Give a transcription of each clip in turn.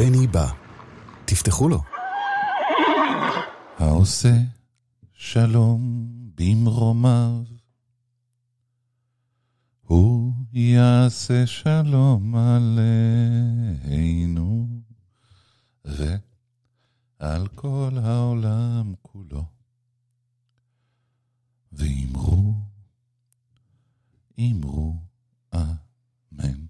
בני בא. תפתחו לו. העושה שלום במרומיו, הוא יעשה שלום עלינו ועל כל העולם כולו. ואמרו, אמרו, אמן,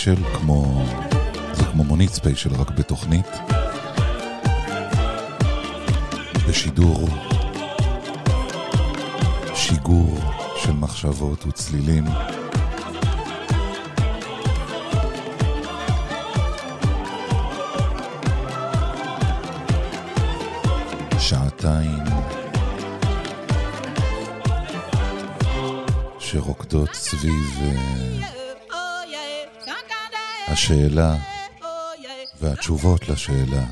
ספיישל, כמו... זה כמו מונית ספיישל, רק בתוכנית. בשידור, שיגור של מחשבות וצלילים. שעתיים שרוקדות סביב אה, השאלה והתשובות לשאלה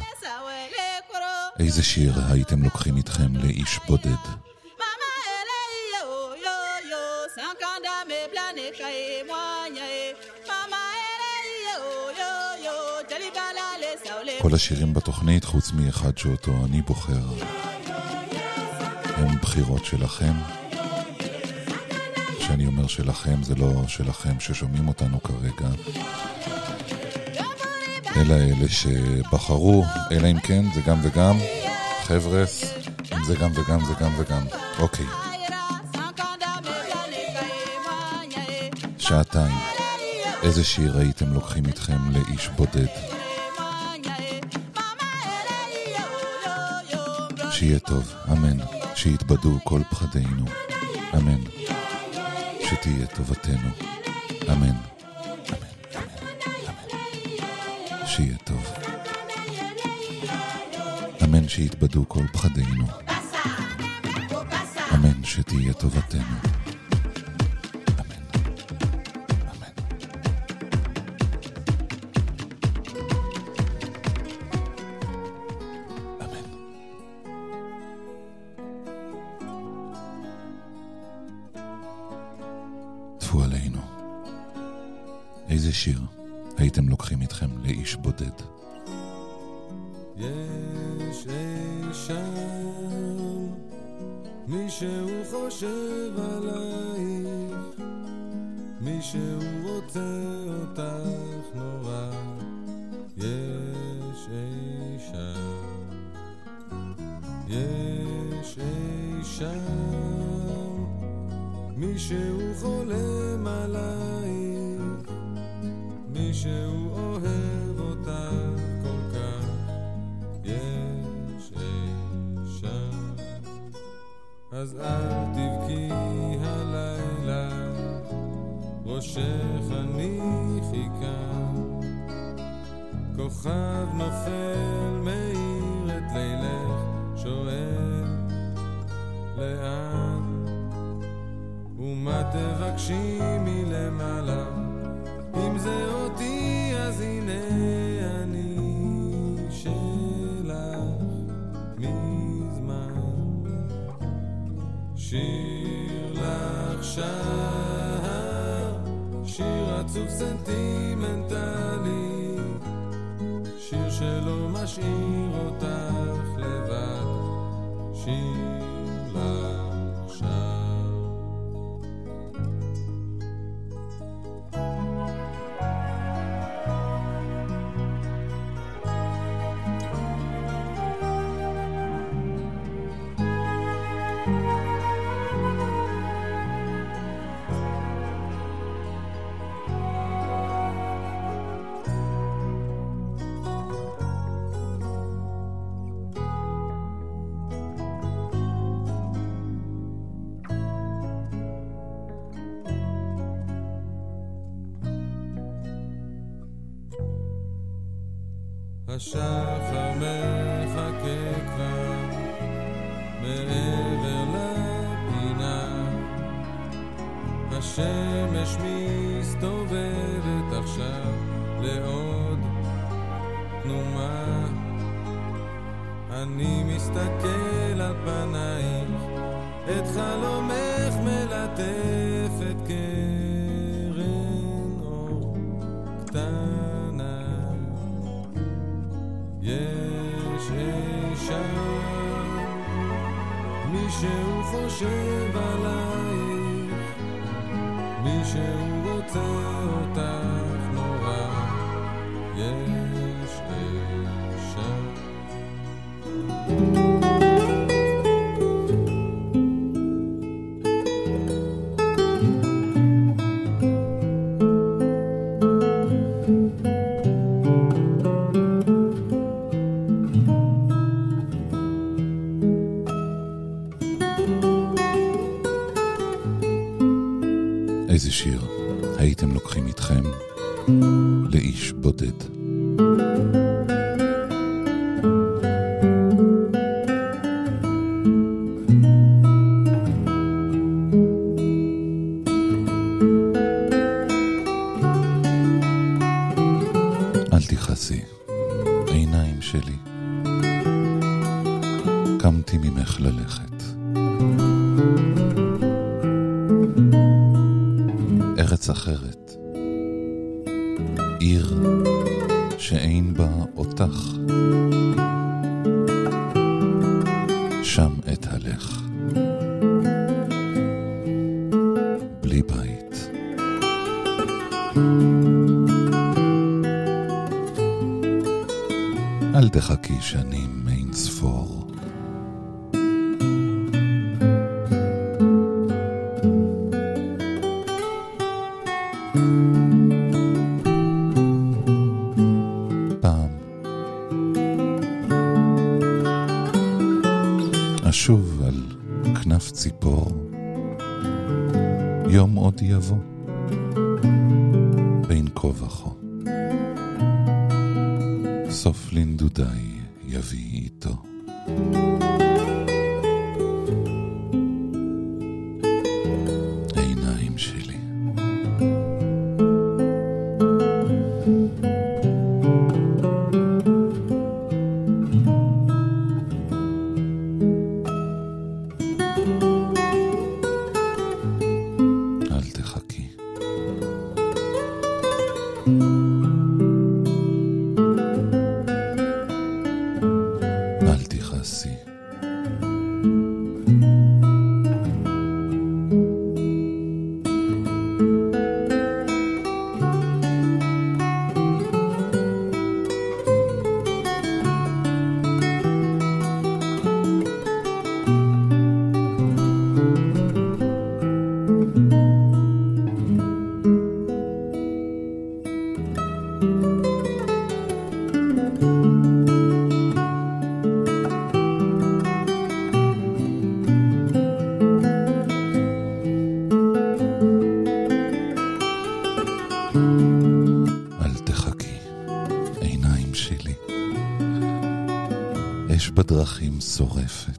איזה שיר הייתם לוקחים איתכם לאיש בודד? כל השירים בתוכנית, חוץ מאחד שאותו אני בוחר, הם בחירות שלכם. כשאני אומר שלכם, זה לא שלכם ששומעים אותנו כרגע, אלא אלה שבחרו, אלא אם כן, זה גם וגם. חבר'ס, אם זה גם וגם, זה גם וגם. אוקיי, שעתיים. איזה שיר הייתם לוקחים איתכם לאיש בודד? שיהיה טוב, אמן. שיתבדו כל פחדינו, אמן. שתהיה טובתנו, אמן. שיהיה טוב. אמן שיתבדו כל פחדינו. אמן שתהיה טובתנו. טפו עלינו. איזה שיר הייתם לוקחים איתכם לאיש בודד? יש אי שם מישהו חושב עלייך, מישהו רוצה אותך נורא. יש אי יש אי שם מישהו חולם מישהו אוהב. אז אל תבכי הלילה, ראשך הניחי כאן. כוכב נופל מאיר את לילך, שואל לאן? ומה תבקשי מלמעלה? אם זה אותי, אז הנה אני שלך מזמן. שיר לך שר, שיר עצוב סנטימנטלי, שיר שלא משאיר אותך לבד, שיר עיר שאין בה אותך. שם את הלך. בלי בית. אל תחכי שנים אין ספור. אותי יבוא, בין כה וכה. סוף לנדודיי יביא שורפת.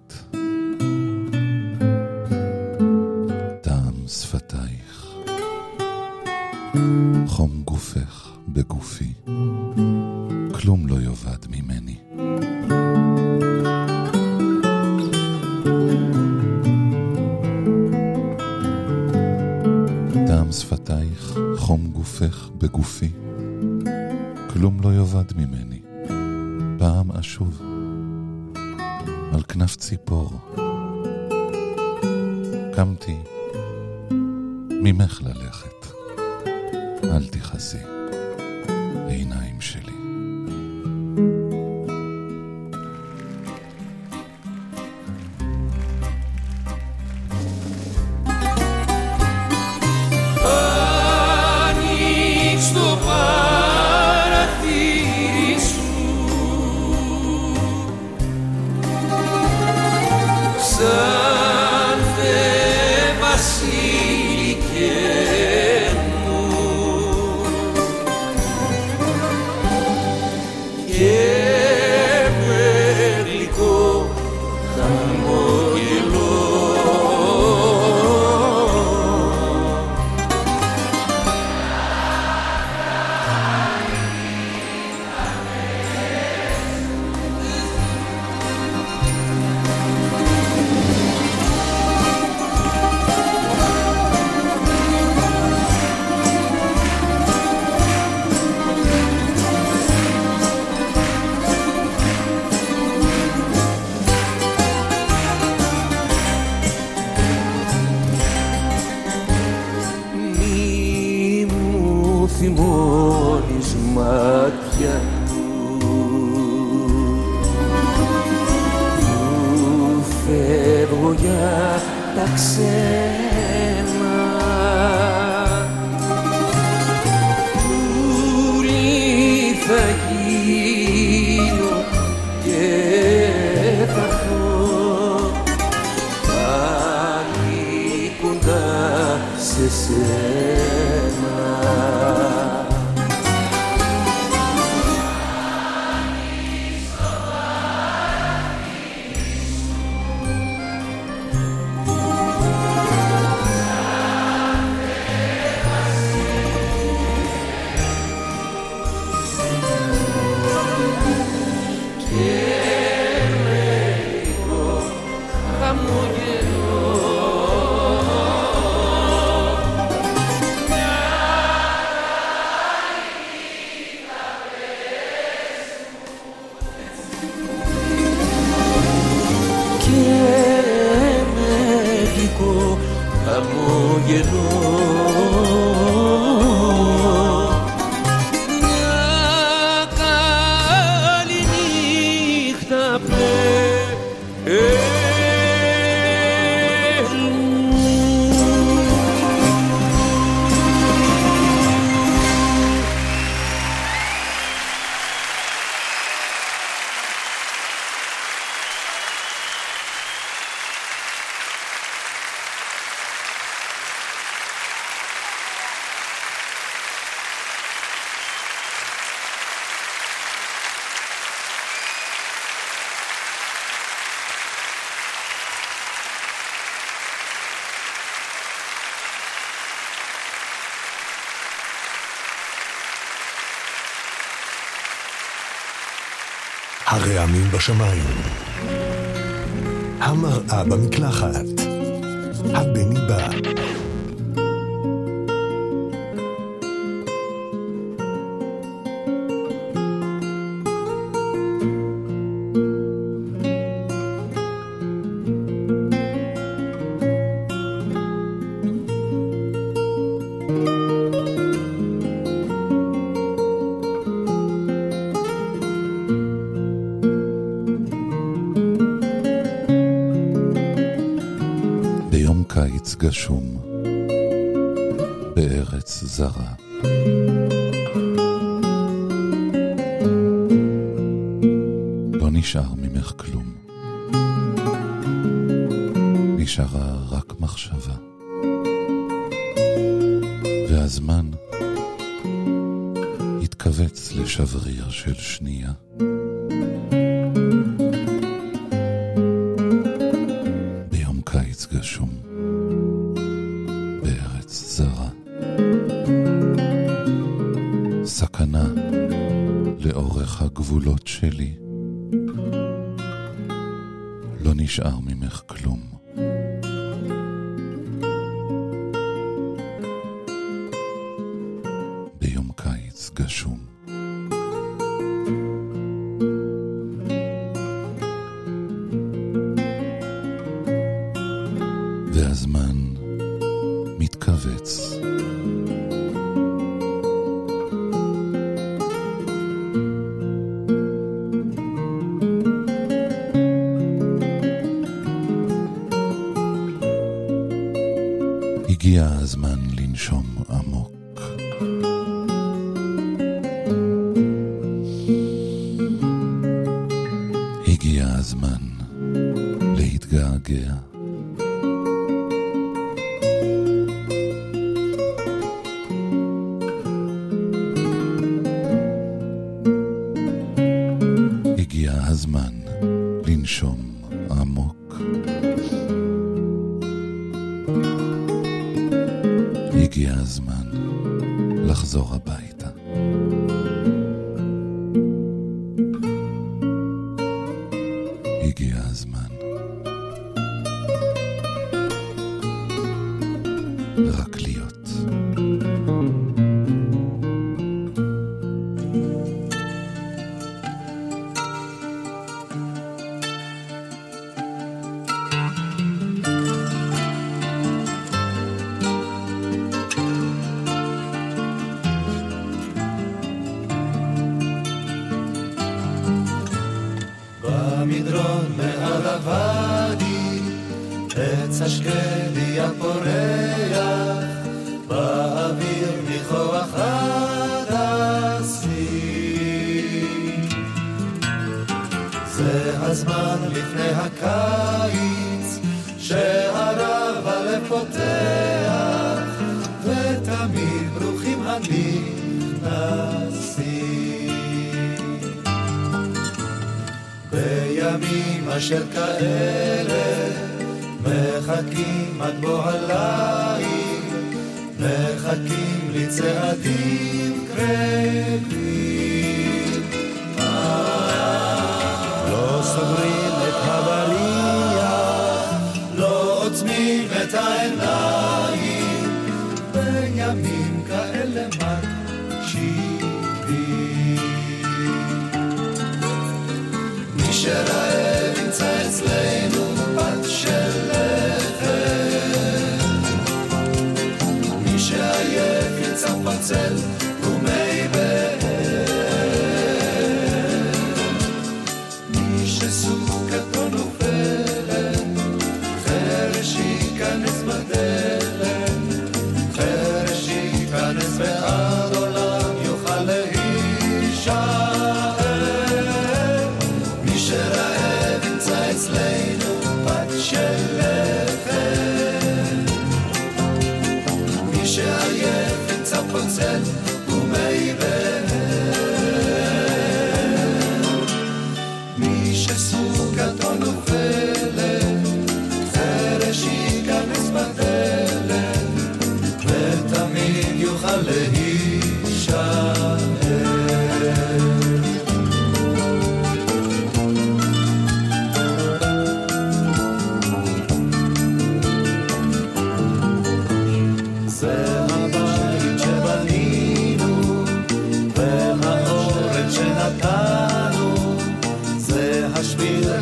כנף ציפור. קמתי ממך ללב. בשמיים. המראה במקלחת גשום בארץ זרה. לא נשאר ממך כלום, נשארה רק מחשבה. והזמן התכווץ לשבריר של שנייה. Alicia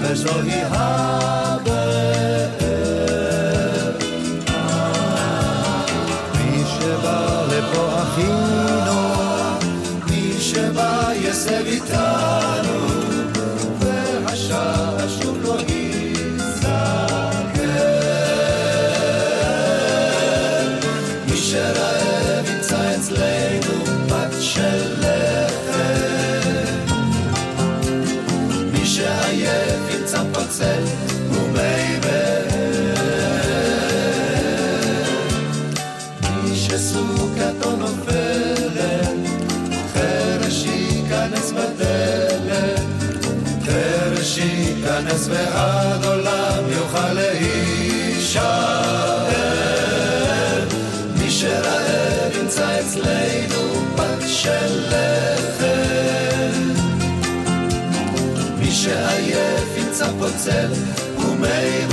וזוהי הבאר. ימצא פוצל ומי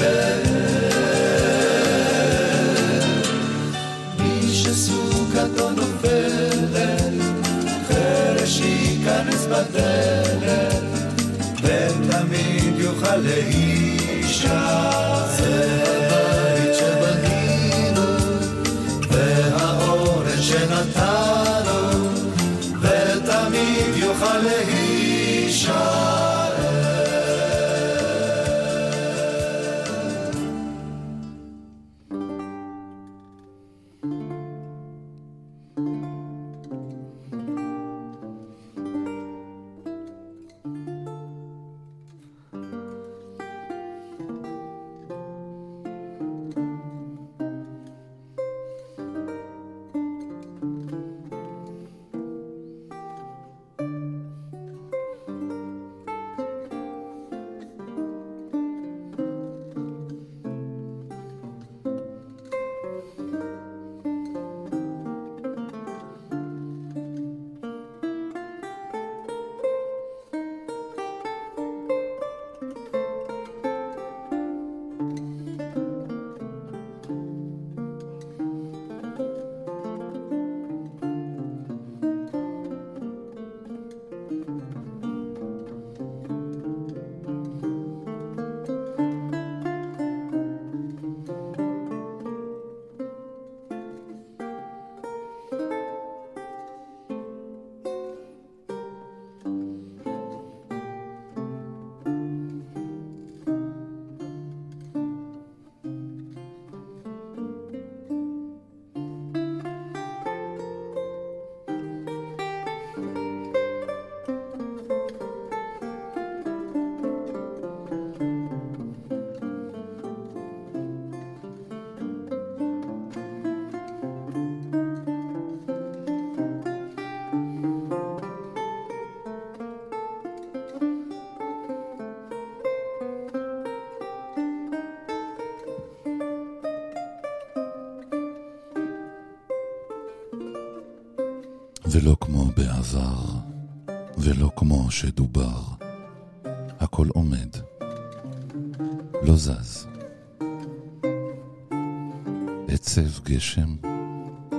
גשם,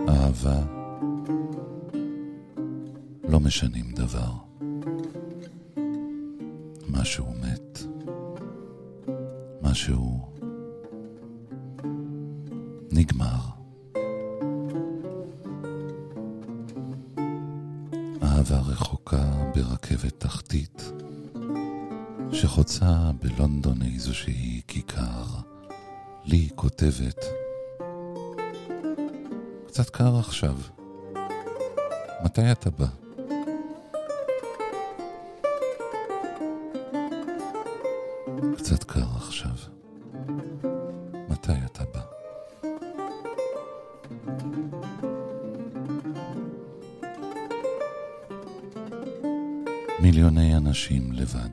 אהבה, לא משנים דבר. משהו מת, משהו נגמר. אהבה רחוקה ברכבת תחתית, שחוצה בלונדון איזושהי כיכר. לי כותבת, קצת קר עכשיו, מתי אתה בא? קצת קר עכשיו, מתי אתה בא? מיליוני אנשים לבד.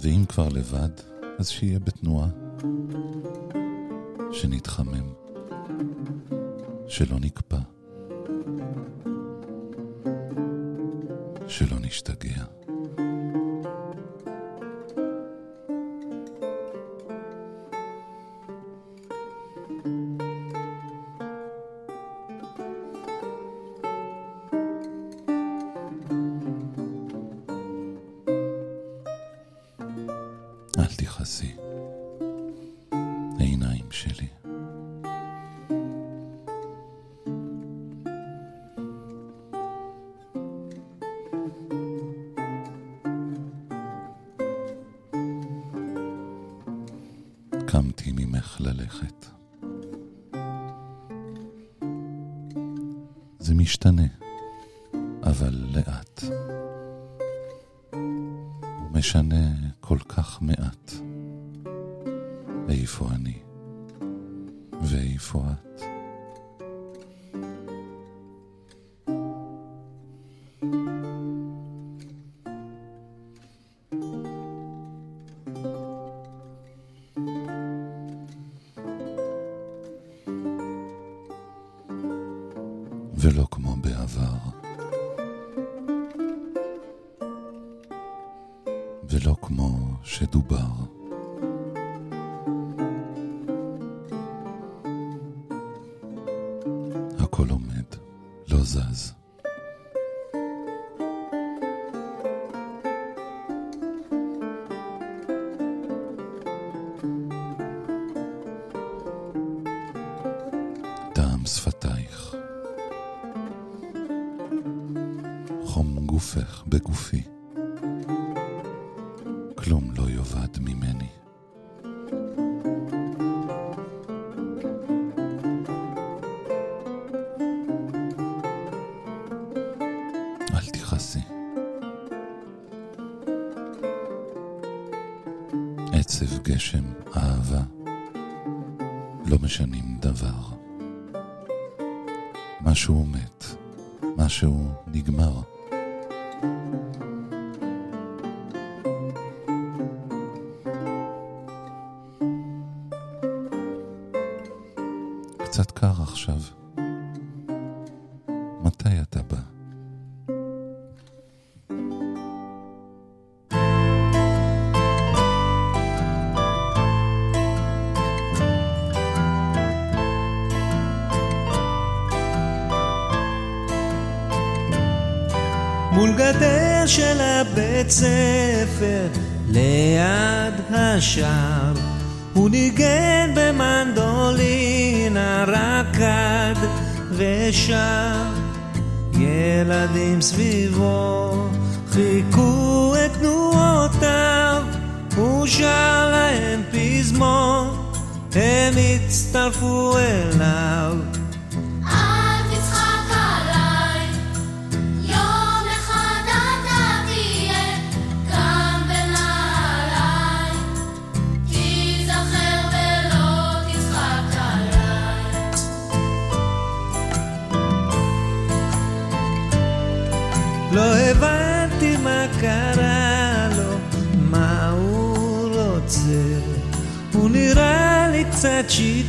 ואם כבר לבד, אז שיהיה בתנועה. שנתחמם, שלא נקפא, שלא נשתגע. מול גדר של הבית ספר, ליד השער, הוא ניגן במנדולינה, רקד ושר. ילדים סביבו חיכו את תנועותיו, הוא שר להם פזמון, הם הצטרפו אליו.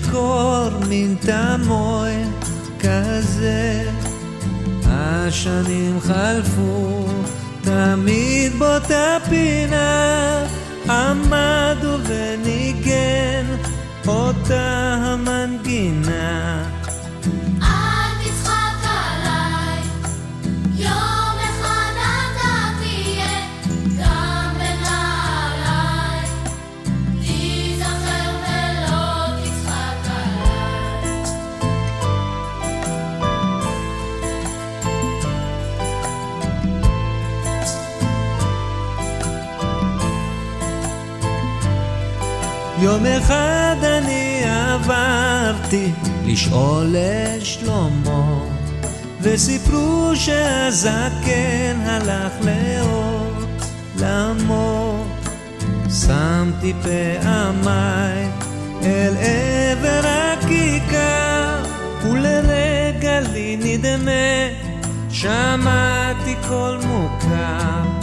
לזכור מן תמוי כזה. השנים חלפו, תמיד באותה פינה, עמדו וניגן אותה המנגינה. יום אחד אני עברתי לשאול שלמה וסיפרו שהזקן הלך לעולמו שמתי פעמיי אל עבר הכיכר ולרגע לי נדמה שמעתי קול מוכר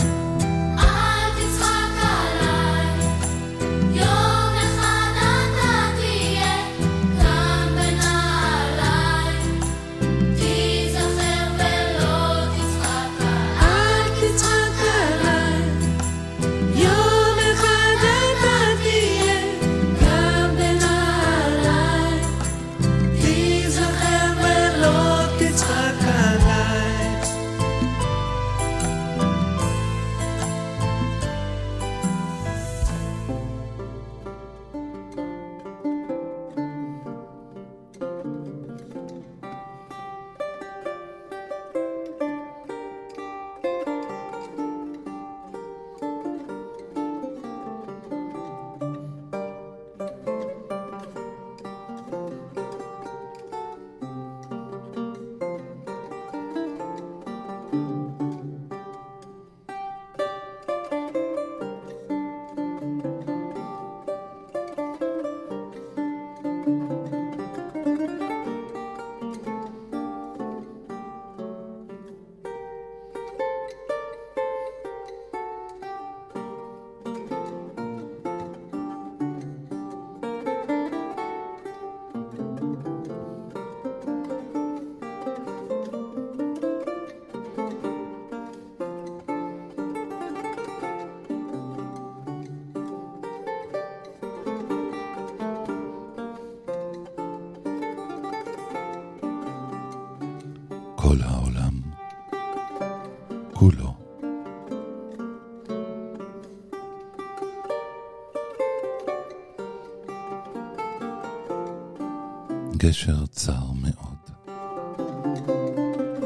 גשר צר מאוד,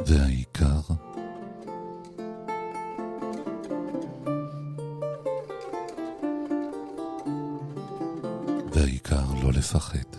והעיקר והעיקר לא לפחד.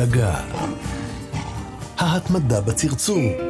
מה בשאגה. ההתמדה בצרצור.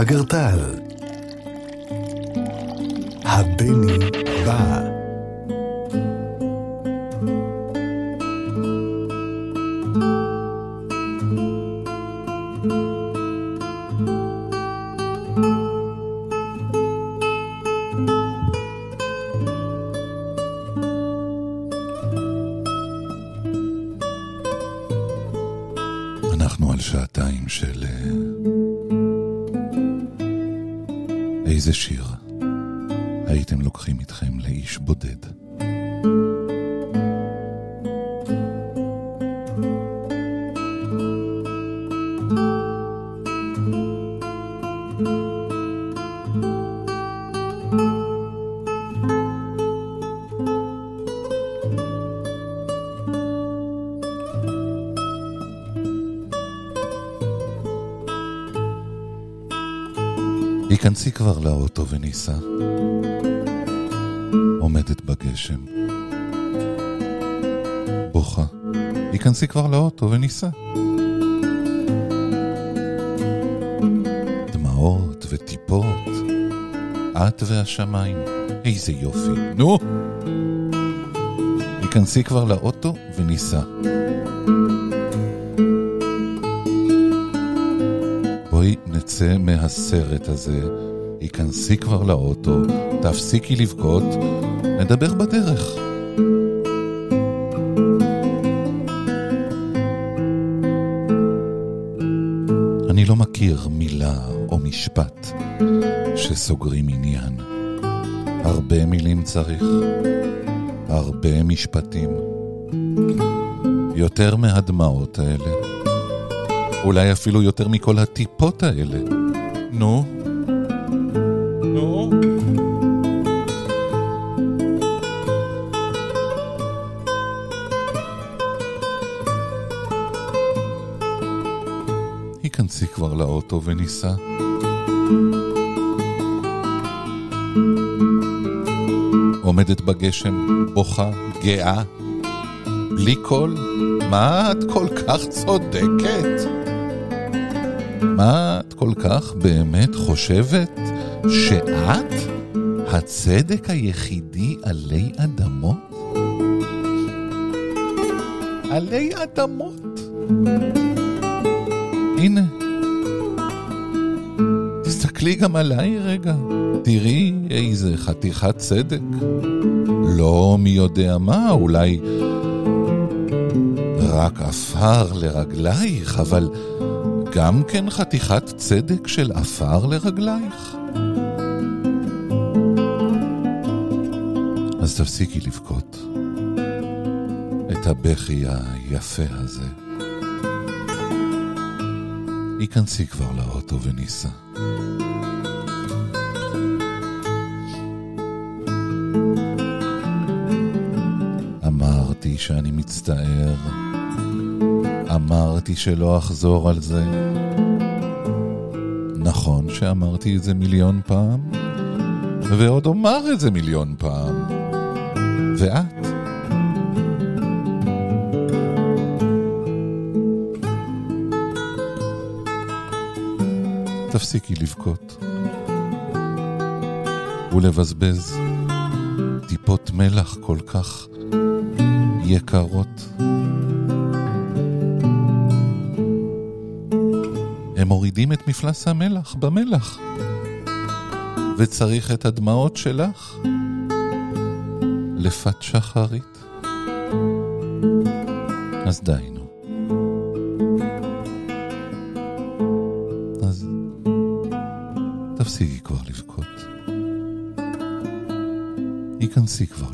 הפרחים וניסע. עומדת בגשם. בוכה. היכנסי כבר לאוטו וניסע. דמעות וטיפות. את והשמיים. איזה יופי. נו! היכנסי כבר לאוטו וניסע. בואי נצא מהסרט הזה, היכנסי כבר לאוטו, תפסיקי לבכות, נדבר בדרך. אני לא מכיר מילה או משפט שסוגרים עניין. הרבה מילים צריך, הרבה משפטים. יותר מהדמעות האלה. אולי אפילו יותר מכל הטיפות האלה. נו? כבר לאוטו וניסע. עומדת בגשם, בוכה, גאה, בלי קול? מה את כל כך צודקת? מה את כל כך באמת חושבת שאת הצדק היחידי עלי אדמות? עלי אדמות. תסתכלי גם עליי רגע, תראי איזה חתיכת צדק. לא מי יודע מה, אולי רק עפר לרגלייך, אבל גם כן חתיכת צדק של עפר לרגלייך? אז תפסיקי לבכות את הבכי היפה הזה. היכנסי כבר לאוטו וניסע. שאני מצטער. אמרתי שלא אחזור על זה. נכון שאמרתי את זה מיליון פעם, ועוד אומר את זה מיליון פעם. ואת? תפסיקי לבכות ולבזבז טיפות מלח כל כך יקרות. הם מורידים את מפלס המלח במלח, וצריך את הדמעות שלך לפת שחרית. אז די. אז תפסיקי כבר לבכות. היכנסי כבר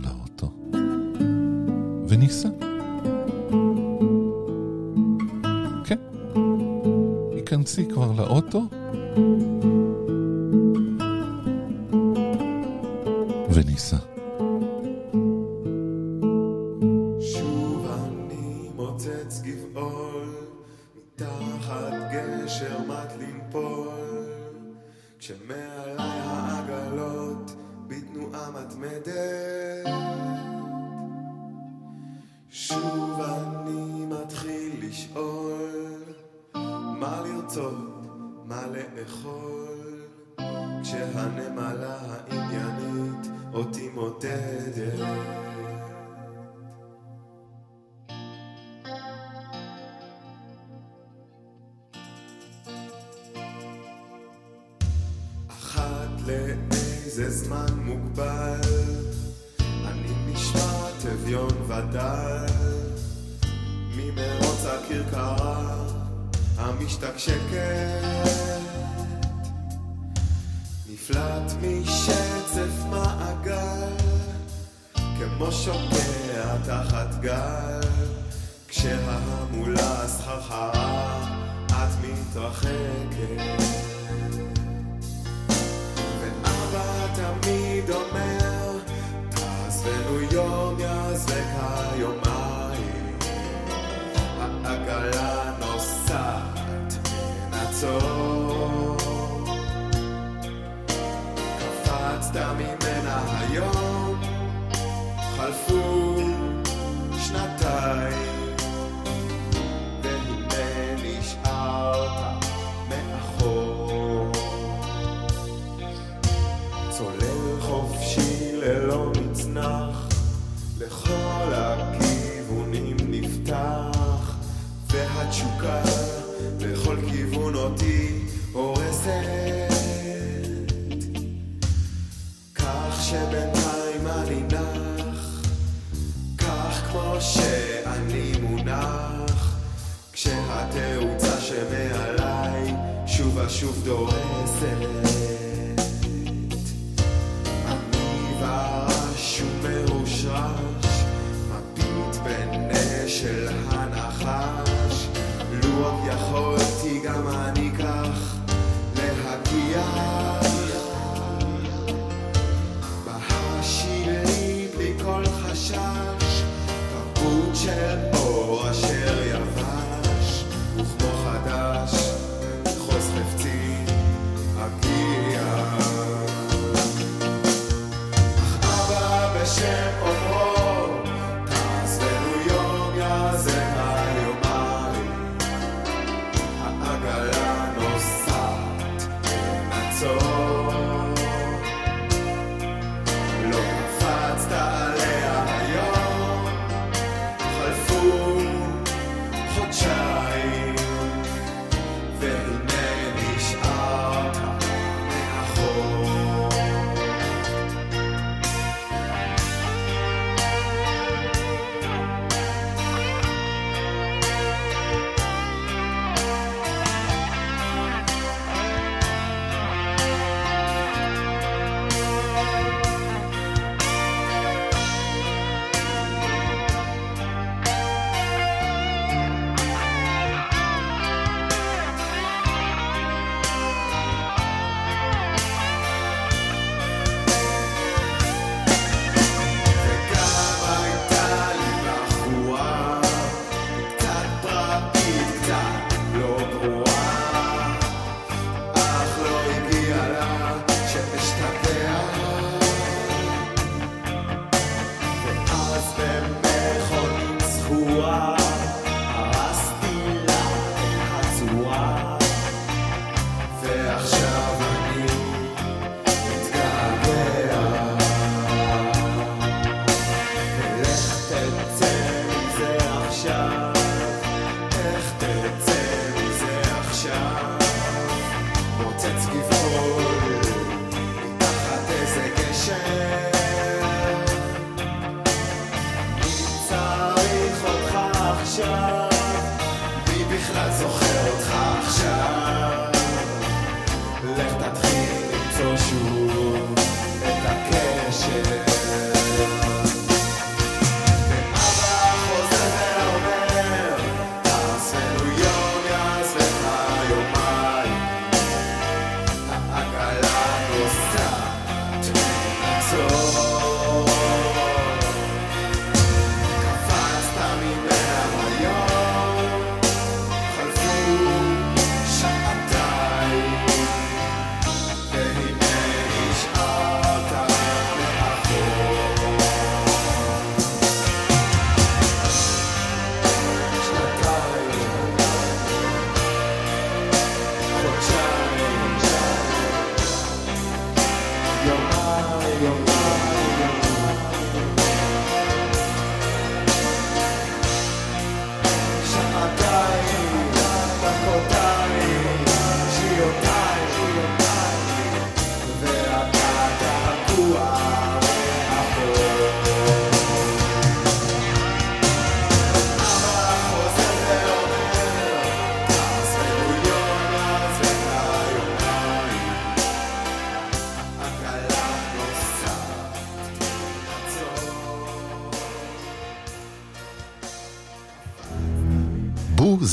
שוב ושוב דורסת.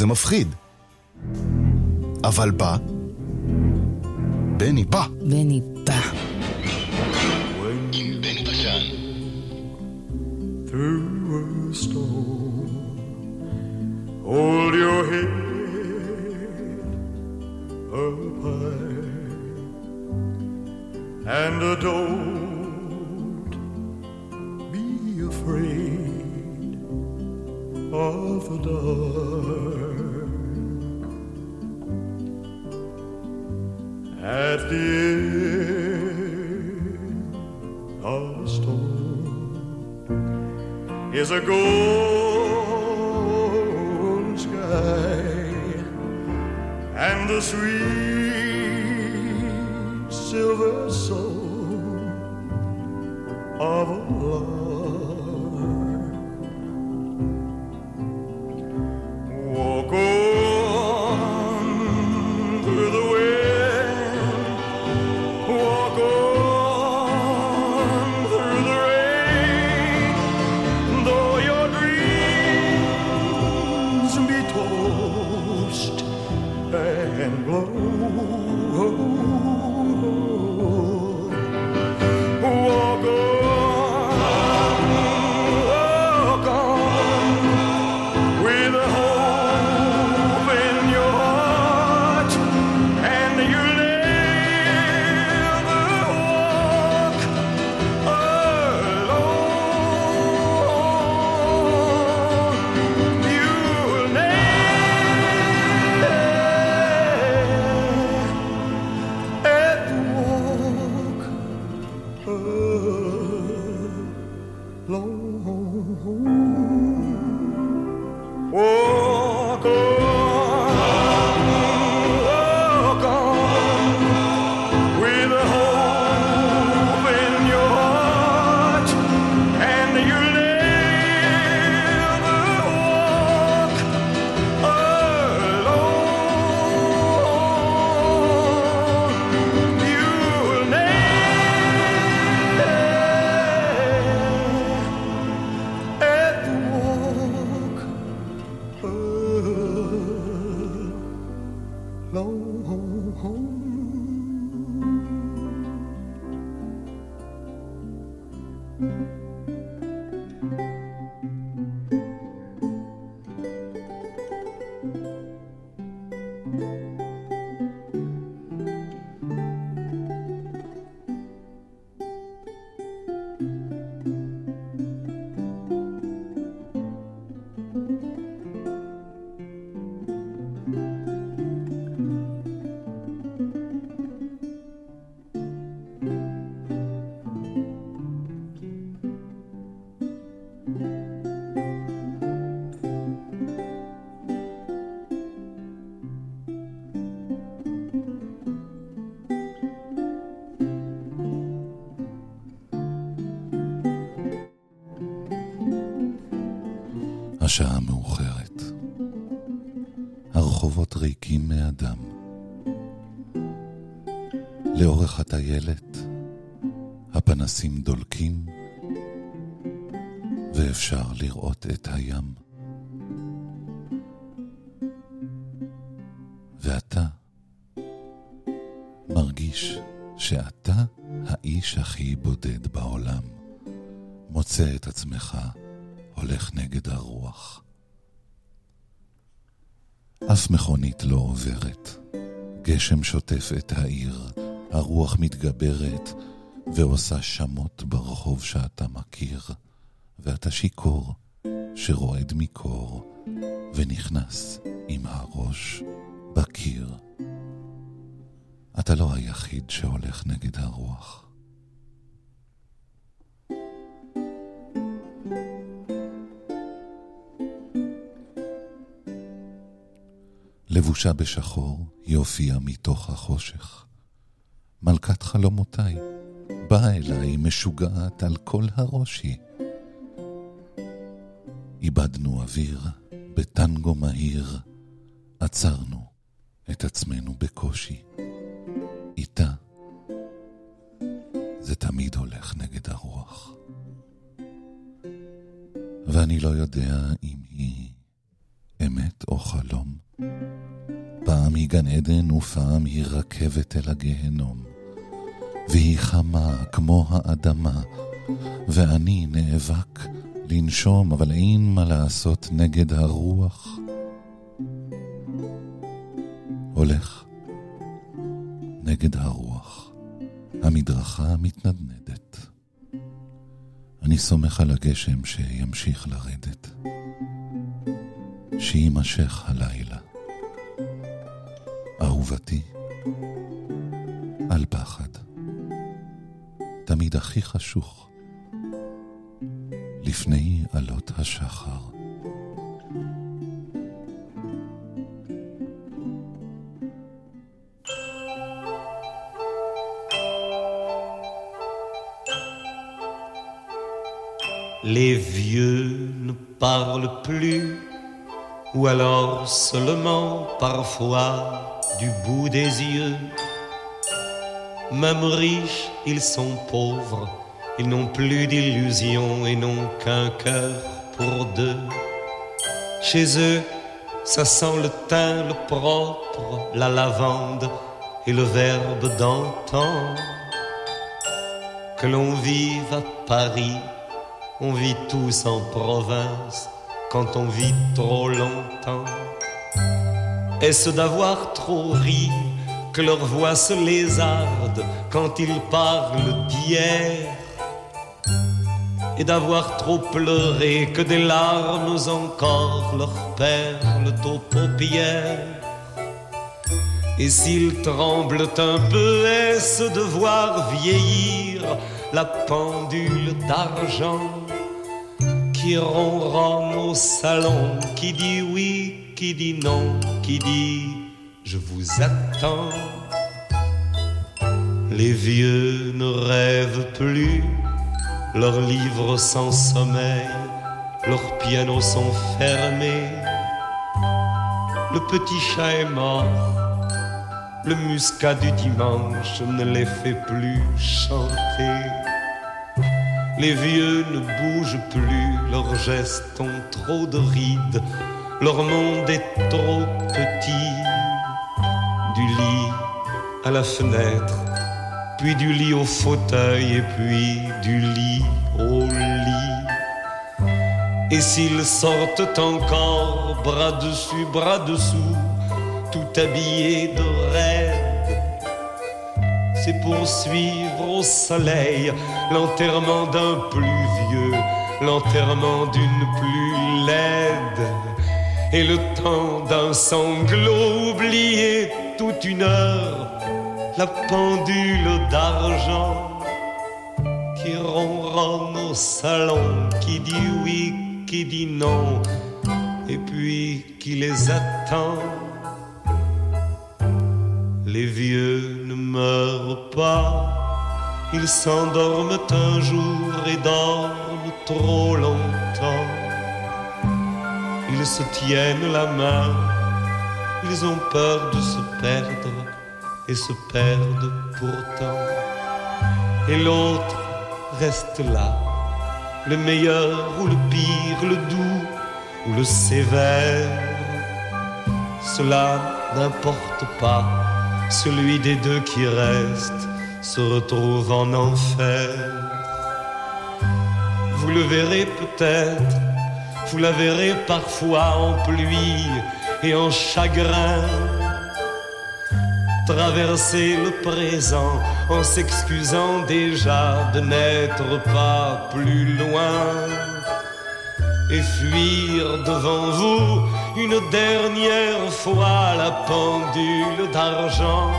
זה מפחיד. אבל בא, בני בא. בני לאורך הטיילת הפנסים דולקים, ואפשר לראות את הים. ואתה מרגיש שאתה האיש הכי בודד בעולם. מוצא את עצמך הולך נגד הרוח. אף מכונית לא עוברת. גשם שוטף את העיר, הרוח מתגברת ועושה שמות ברחוב שאתה מכיר, ואתה שיכור שרועד מקור ונכנס עם הראש בקיר. אתה לא היחיד שהולך נגד הרוח. לבושה בשחור, היא הופיעה מתוך החושך. מלכת חלומותיי, באה אליי משוגעת על כל הראש היא. איבדנו אוויר, בטנגו מהיר, עצרנו את עצמנו בקושי. איתה זה תמיד הולך נגד הרוח. ואני לא יודע אם היא אמת או חלום. פעם היא גן עדן ופעם היא רכבת אל הגיהנום. והיא חמה כמו האדמה, ואני נאבק לנשום, אבל אין מה לעשות נגד הרוח. הולך נגד הרוח, המדרכה מתנדנדת. אני סומך על הגשם שימשיך לרדת, שיימשך הלילה. אהובתי, אל פחד. תמיד הכי חשוך, לפני עלות השחר. Les vieux ne parlent plus, ou alors seulement parfois du bout des yeux. Même riches, ils sont pauvres, ils n'ont plus d'illusions et n'ont qu'un cœur pour deux. Chez eux, ça sent le thym, le propre, la lavande et le verbe d'antan. Que l'on vive à Paris, on vit tous en province quand on vit trop longtemps. Est-ce d'avoir trop ri que leur voix se lézarde quand ils parlent d'hier et d'avoir trop pleuré que des larmes encore leur perlent aux paupières. Et s'ils tremblent un peu, est-ce de voir vieillir la pendule d'argent qui ronronne au salon, qui dit oui, qui dit non, qui dit je vous attends. Les vieux ne rêvent plus, leurs livres sans sommeil, leurs pianos sont fermés. Le petit chat est mort, le muscat du dimanche ne les fait plus chanter. Les vieux ne bougent plus, leurs gestes ont trop de rides, leur monde est trop petit. Du lit à la fenêtre, puis du lit au fauteuil et puis du lit au lit. Et s'ils sortent encore, bras dessus, bras dessous, tout habillés de raide, c'est pour suivre au soleil l'enterrement d'un plus vieux, l'enterrement d'une plus laide, et le temps d'un sanglot oublié une heure, la pendule d'argent qui ronronne au salon, qui dit oui, qui dit non, et puis qui les attend. Les vieux ne meurent pas, ils s'endorment un jour et dorment trop longtemps. Ils se tiennent la main, ils ont peur de se perdre et se perdent pourtant. Et l'autre reste là, le meilleur ou le pire, le doux ou le sévère. Cela n'importe pas, celui des deux qui reste se retrouve en enfer. Vous le verrez peut-être, vous la verrez parfois en pluie et en chagrin. Traverser le présent en s'excusant déjà de n'être pas plus loin et fuir devant vous une dernière fois la pendule d'argent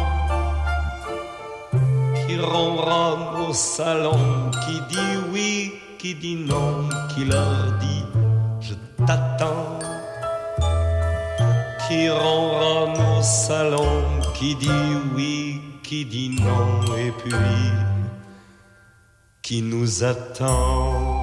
qui ronronne au salon, qui dit oui, qui dit non, qui leur dit je t'attends, qui ronronne au salon, qui dit oui, qui dit non, et puis qui nous attend.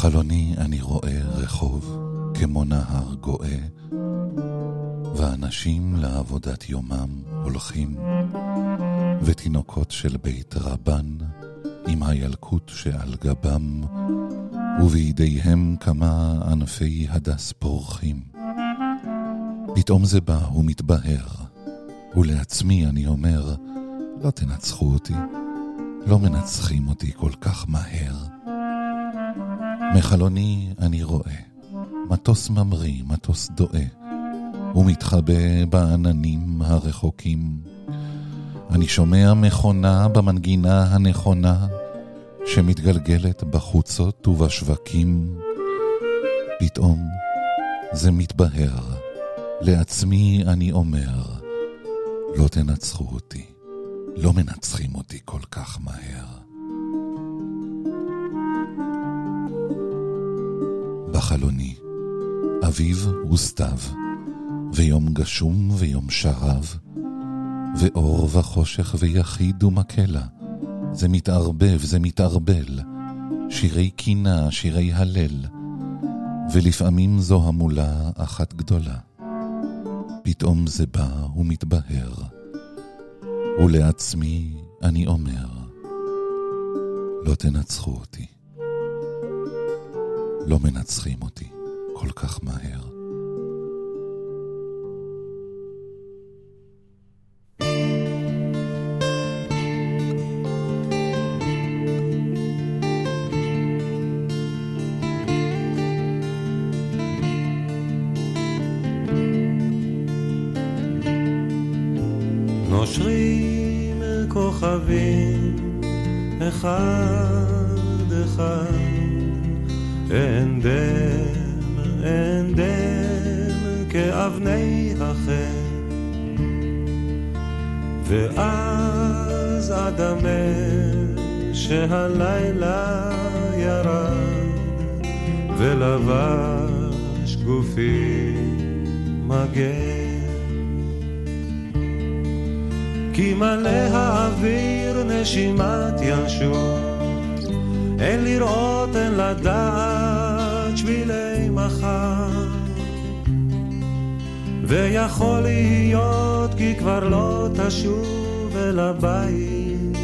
מחלוני אני רואה רחוב כמו נהר גואה, ואנשים לעבודת יומם הולכים, ותינוקות של בית רבן עם הילקוט שעל גבם, ובידיהם כמה ענפי הדס פורחים. פתאום זה בא ומתבהר, ולעצמי אני אומר, לא תנצחו אותי, לא מנצחים אותי כל כך מהר. מחלוני אני רואה, מטוס ממריא, מטוס דואה, ומתחבא בעננים הרחוקים. אני שומע מכונה במנגינה הנכונה, שמתגלגלת בחוצות ובשווקים. פתאום זה מתבהר, לעצמי אני אומר, לא תנצחו אותי, לא מנצחים אותי כל כך מהר. בחלוני, אביב וסתיו, ויום גשום ויום שרב, ואור וחושך ויחיד ומקהלה. זה מתערבב, זה מתערבל, שירי קינה, שירי הלל, ולפעמים זו המולה אחת גדולה. פתאום זה בא ומתבהר, ולעצמי אני אומר, לא תנצחו אותי. לא מנצחים אותי כל כך מהר. נושרים כוכבים אחד אחד אין דם, אין דם כאבני החן ואז אדמה שהלילה ירד ולבש גופי מגן כי מלא האוויר נשימת ינשוף אין לראות, אין לדעת. ויכול להיות כי כבר לא תשוב אל הבית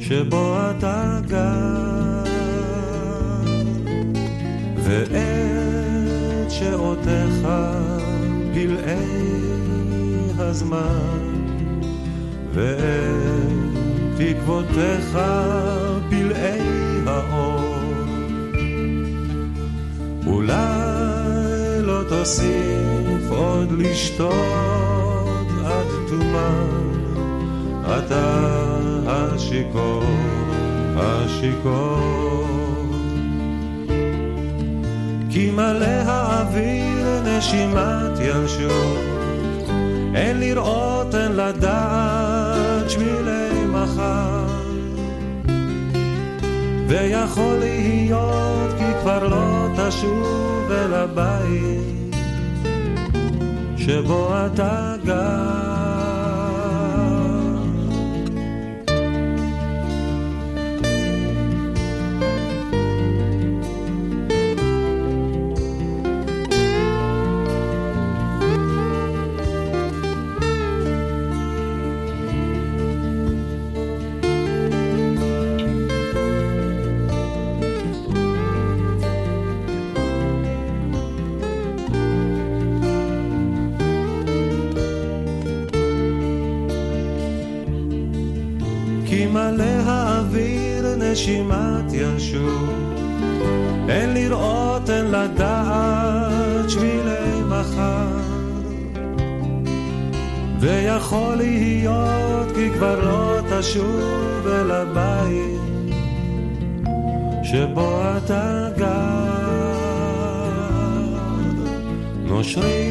שבו אתה גר. ואת שעותיך פלאי הזמן ואת תקוותיך פלאי האור. אולי לא תוסיף עוד לשתות עד תומה, אתה השיכור, השיכור. כי מלא האוויר נשימת ינשור, אין לראות, אין לדעת שבילי מחר. ויכול להיות כי כבר לא תשוב אל הבית שבו אתה גר. נשימת ינשוף אין לראות, אין לדעת שבילי מחר ויכול להיות כי כבר לא תשוב אל הבית שבו אתה גר. נושרים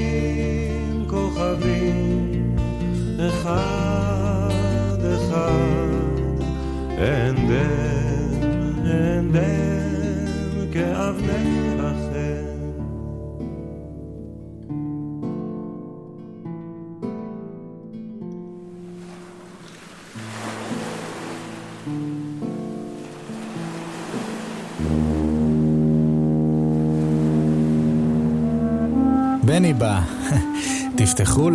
תפתחו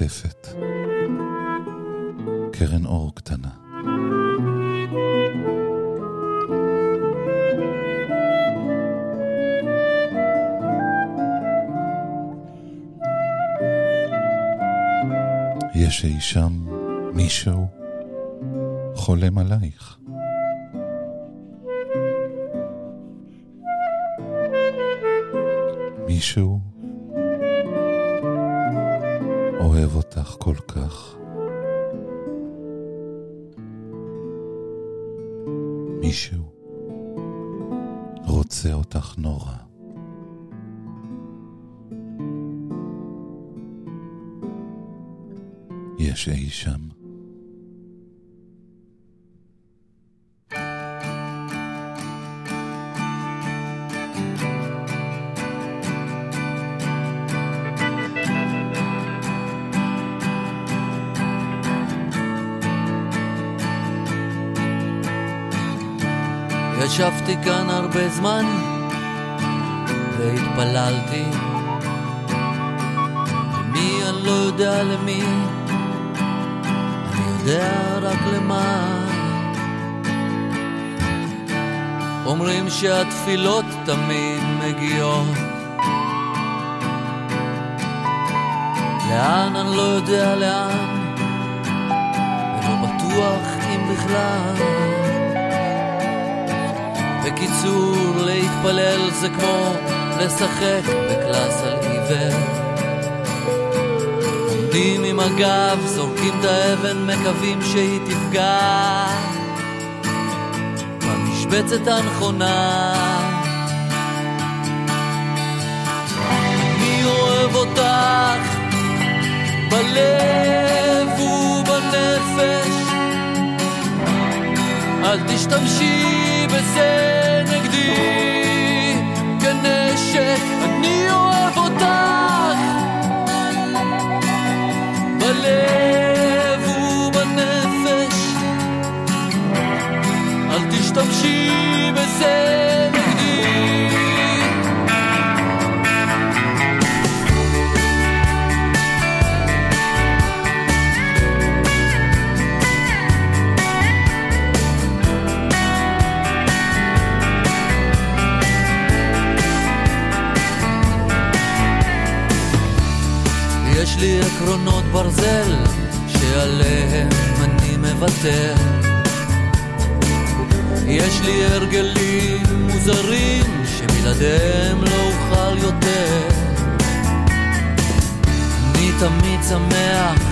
מלטפת. קרן אור קטנה. יש אי שם מישהו חולם עלייך. מישהו אוהב אותך כל כך. מישהו רוצה אותך נורא. יש אי שם. ישבתי כאן הרבה זמן והתפללתי. למי אני לא יודע למי? אני יודע רק למה. אומרים שהתפילות תמיד מגיעות. לאן אני לא יודע לאן? ולא בטוח אם בכלל בקיצור, להתפלל זה כמו לשחק בקלאס על עיוור. עומדים עם הגב, זורקים את האבן, מקווים שהיא תפגע במשבצת הנכונה. אני אוהב אותך בלב ובנפש אל תשתמשי בזה נגדי. כנשק, אני אוהב אותך. בלב ובנפש. אל תשתמשי בזה לי עקרונות ברזל שעליהם אני מוותר. יש לי הרגלים מוזרים שבלעדיהם לא אוכל יותר. אני תמיד שמח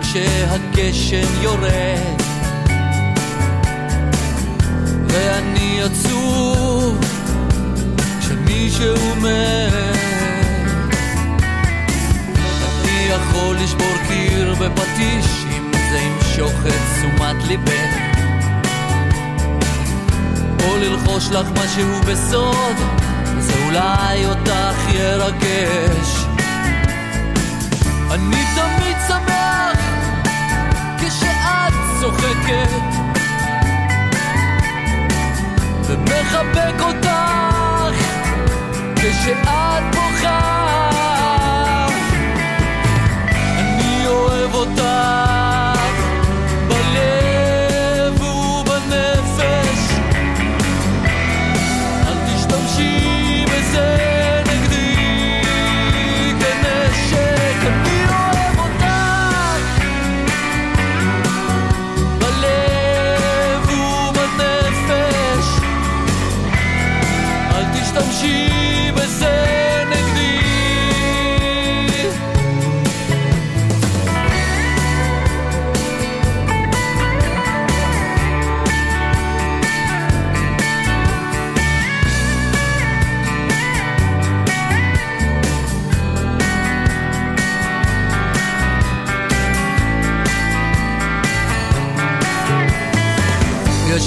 כשהגשם יורד. ואני עצוב כשמישהו מת יכול לשבור קיר בפטיש אם זה עם למשוך את תשומת ליבך. או ללחוש לך משהו בסוד זה אולי אותך ירגש. אני תמיד שמח כשאת צוחקת. ומחבק אותך כשאת בוכה אני אוהב אותך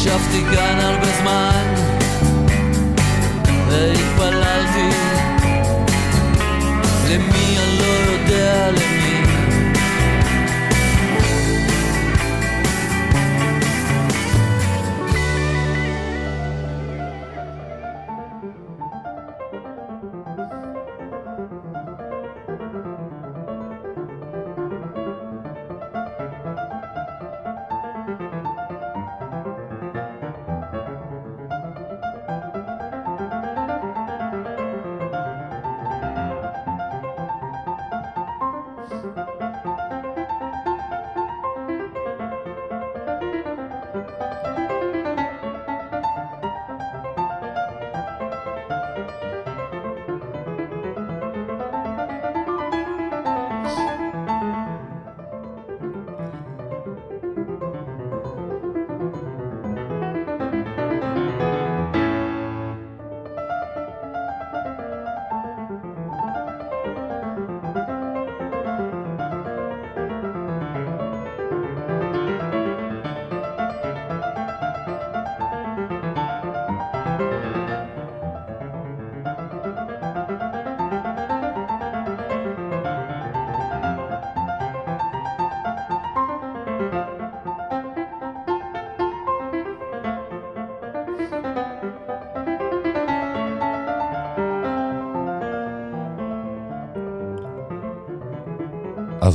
ישבתי כאן הרבה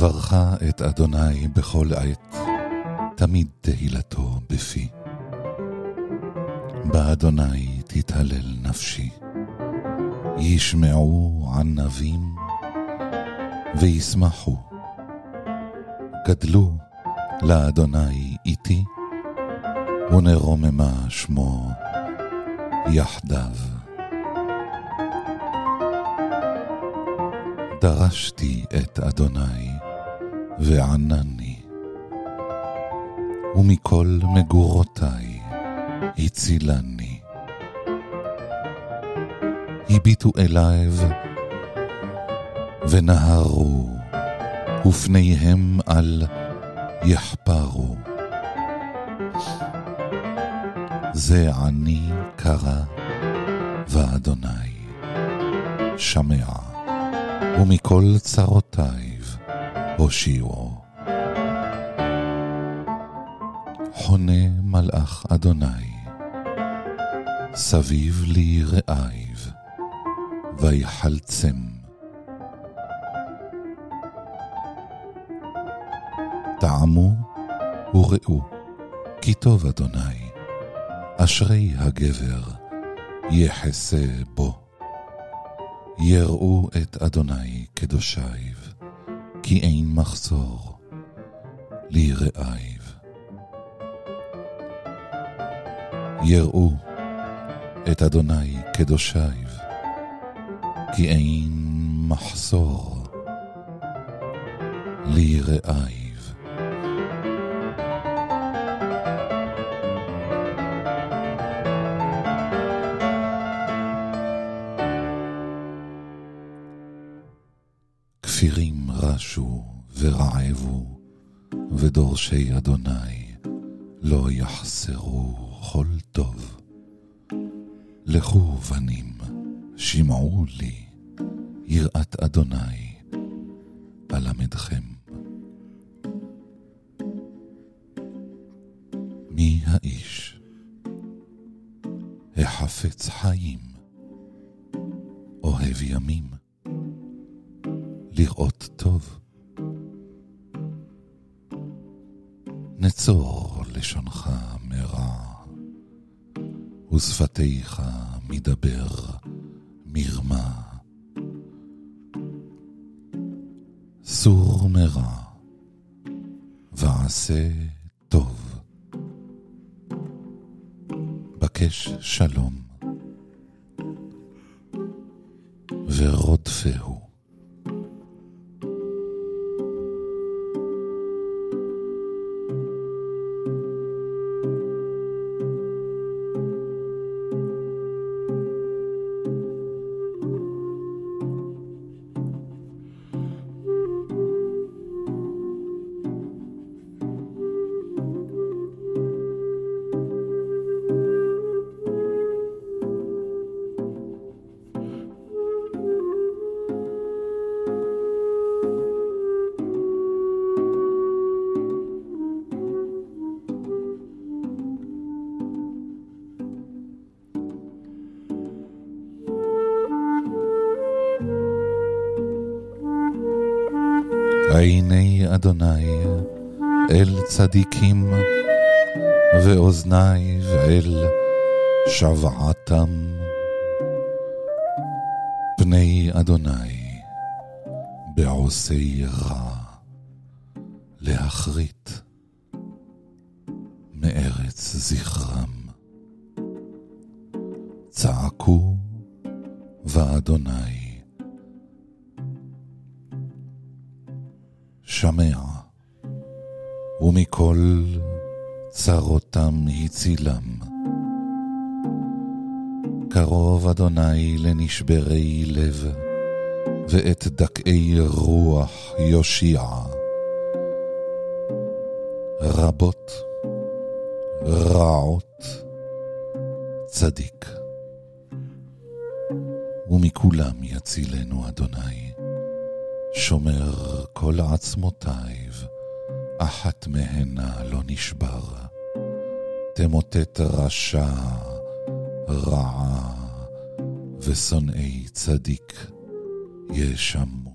אברך את אדוני בכל עת, תמיד תהילתו בפי. באדוני תתהלל נפשי. ישמעו ענבים וישמחו. גדלו לאדוני איתי, ונרוממה שמו יחדיו. דרשתי את אדוני, וענני, ומכל מגורותיי הצילני. הביטו אליו, ונהרו, ופניהם אל יחפרו. זה עני קרא, ואדוני שמע. ומכל צרותיו הושיעו. חונה מלאך אדוני, סביב לי רעיו, ויחלצם. טעמו וראו, כי טוב אדוני, אשרי הגבר, יחסה בו. יראו את אדוני קדושיו, כי אין מחסור ליראיו. יראו את אדוני קדושיו, כי אין מחסור ליראיו. כפירים רשו ורעבו, ודורשי אדוני לא יחסרו כל טוב. לכו בנים, שמעו לי, יראת אדוני אלמדכם. מי האיש? החפץ חיים, אוהב ימים, לראות טוב. נצור לשונך מרע, ושפתיך מדבר מרמה. סור מרע, ועשה טוב. בקש שלום, ורודפהו. צדיקים, ואוזני ואל שוועתם. פני אדוני בעושי רע, להכרית מארץ זכרם. צעקו ואדוני הצילם. קרוב אדוני לנשברי לב, ואת דכאי רוח יושיע. רבות, רעות, צדיק. ומכולם יצילנו אדוני. שומר כל עצמותיו, אחת מהנה לא נשבר. תמוטט רשע, רעה, ושונאי צדיק ישמו.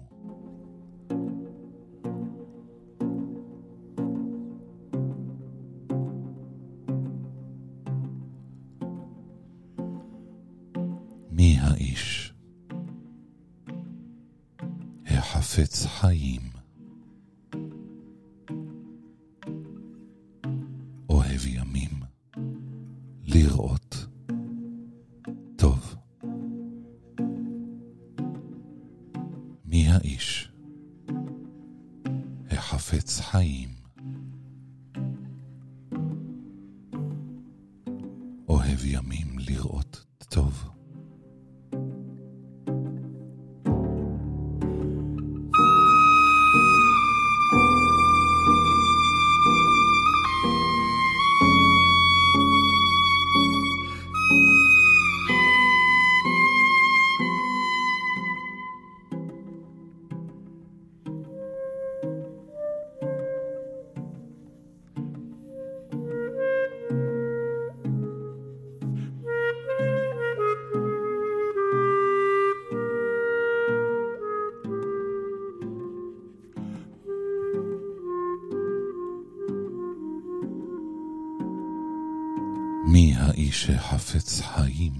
שחפץ חיים,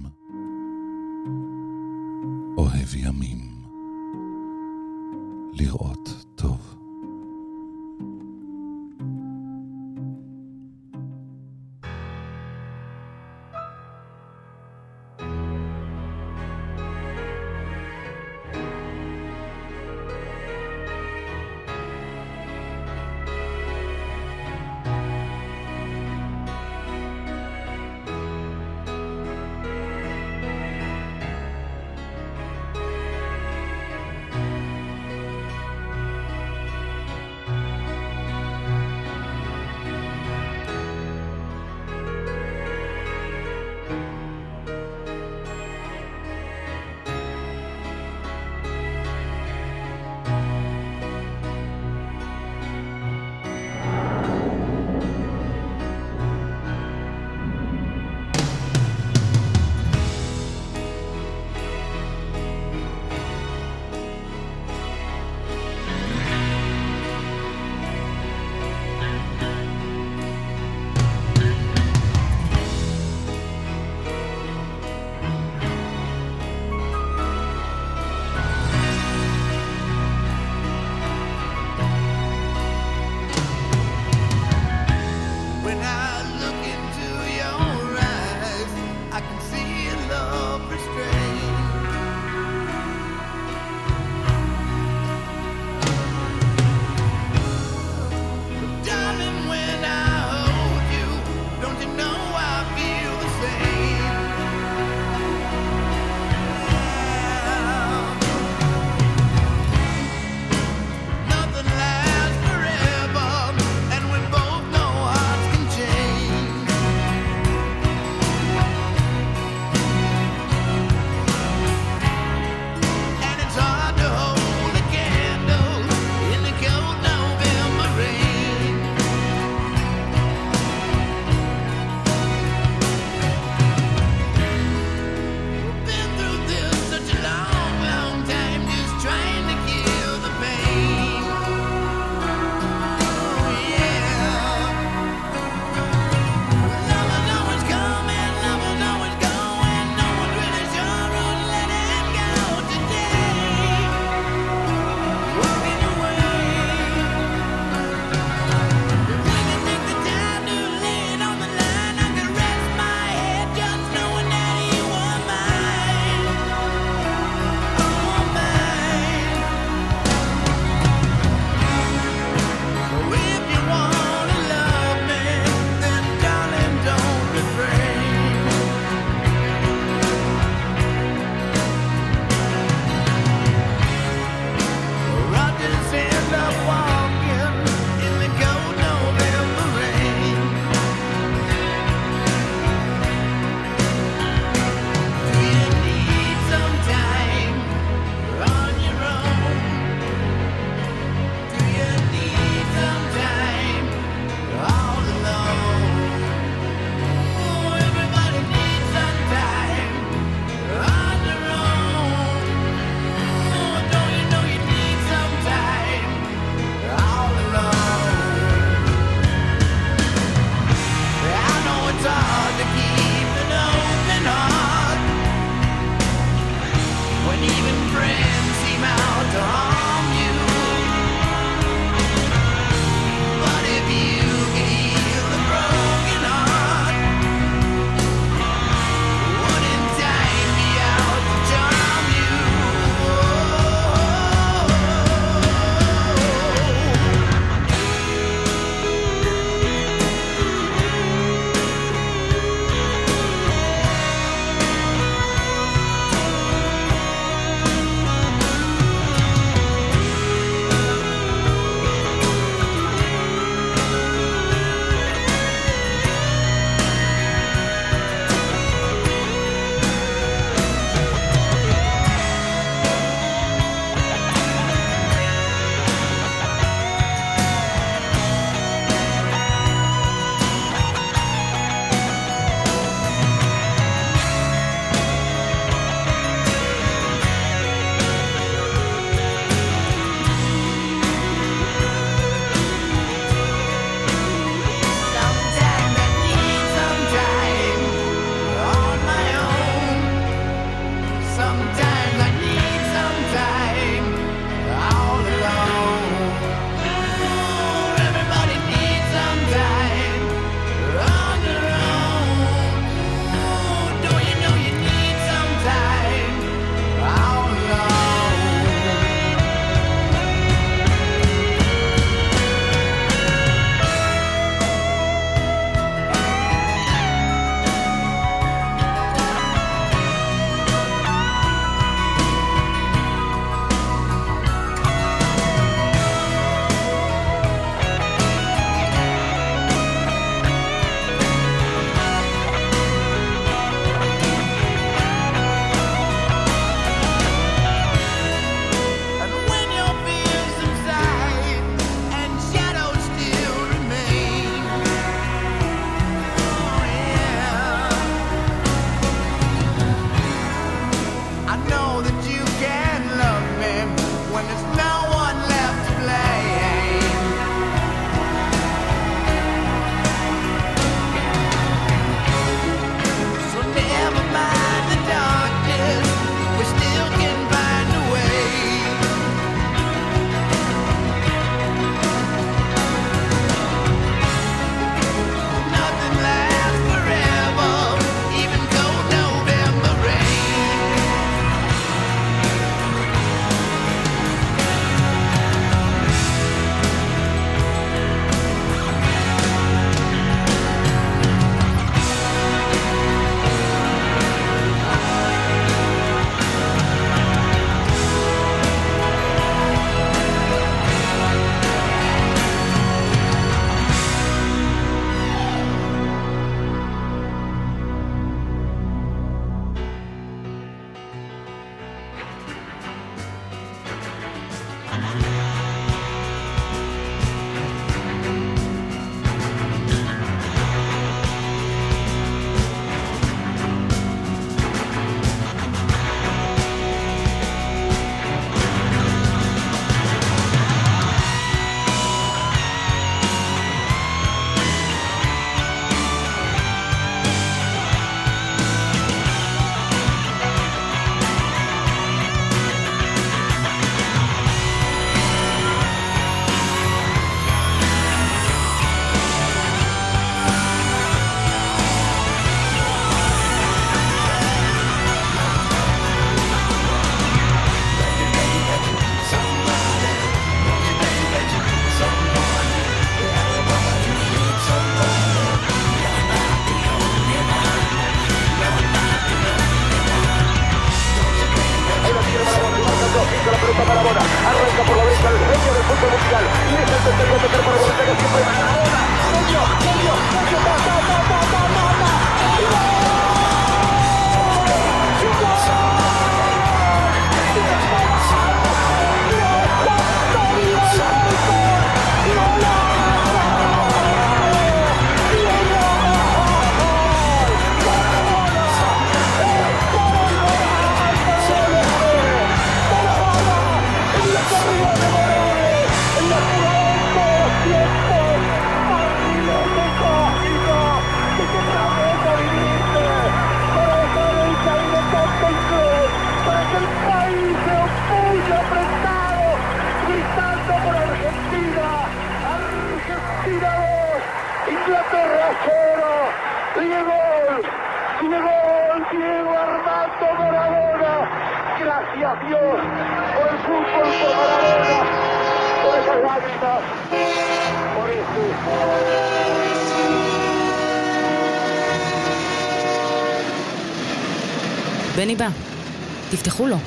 תפתחו לו.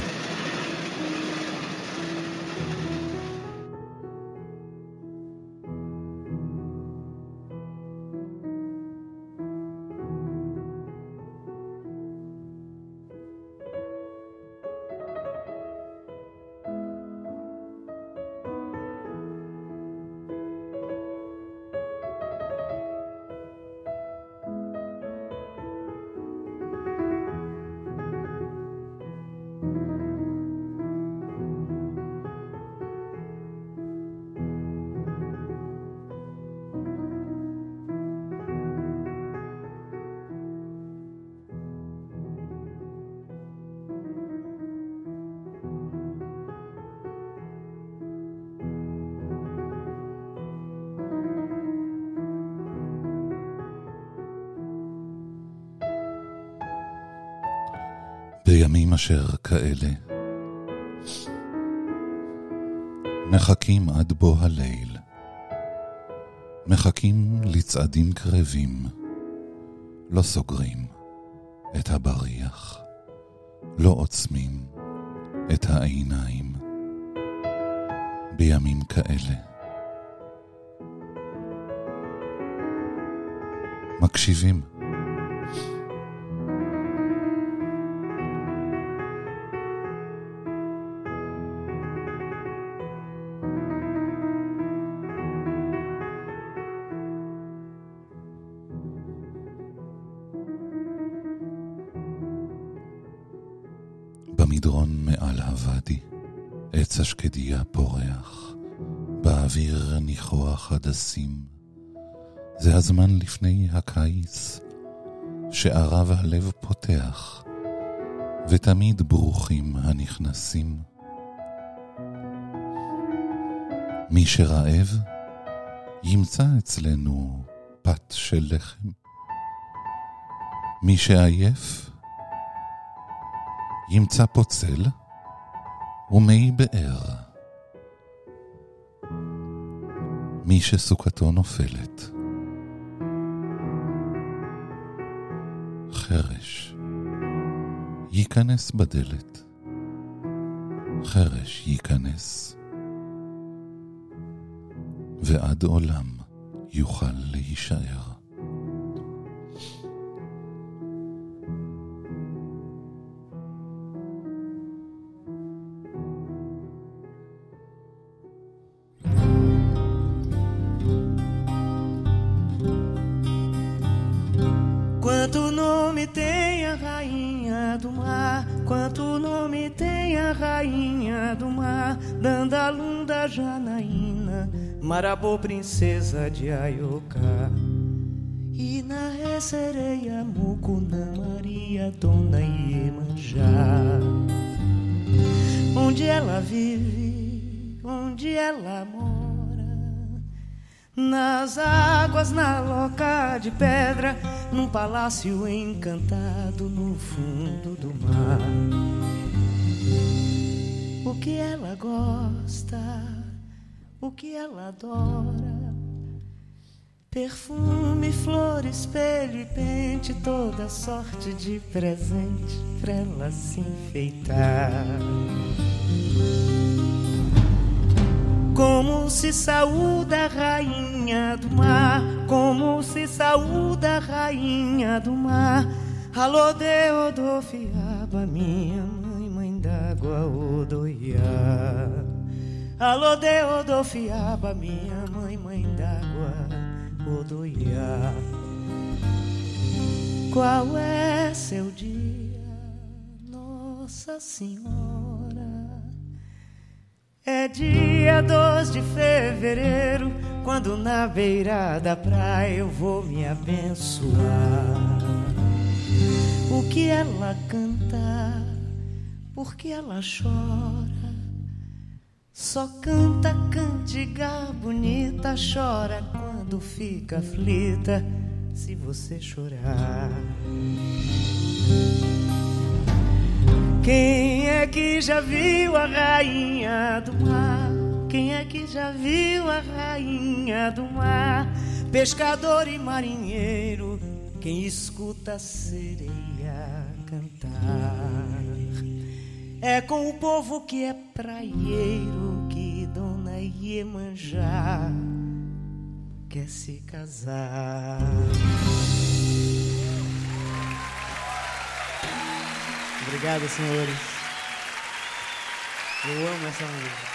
אשר כאלה, מחכים עד בוא הליל, מחכים לצעדים קרבים, לא סוגרים את הבריח, לא עוצמים את העיניים, בימים כאלה. מקשיבים. במדרון מעל הוואדי, עץ השקדיה פורח, באוויר ניחוח הדסים. זה הזמן לפני הקיץ, שערב הלב פותח, ותמיד ברוכים הנכנסים. מי שרעב, ימצא אצלנו פת של לחם. מי שעייף, ימצא פה צל ומי באר. מי שסוכתו נופלת, חרש ייכנס בדלת, חרש ייכנס, ועד עולם יוכל להישאר. Princesa de Ayoká. Ina sereia, Mucuna Maria, Dona Iemanjá. Onde ela vive, onde ela mora. Nas águas, na loca de pedra, num palácio encantado no fundo do mar. O que ela gosta, o que ela adora. Perfume, flor, espelho e pente, toda sorte de presente pra ela se enfeitar. Como se saúda a rainha do mar, como se saúda a rainha do mar. Alô, Deodofiaba, minha mãe, mãe d'água, Odoiá. Alô, Deodofiaba, minha mãe, mãe d'água, Odoiá. Qual é seu dia, Nossa Senhora? É dia 2 de fevereiro, quando na beira da praia eu vou me abençoar. O que ela canta, porque ela chora. Só canta cantiga bonita, chora quando fica aflita, se você chorar. Quem é que já viu a rainha do mar? Quem é que já viu a rainha do mar? Pescador e marinheiro, quem escuta a sereia cantar. É com o povo que é praieiro que Dona Iemanjá quer se casar. Obrigado, senhores. Eu amo essa música.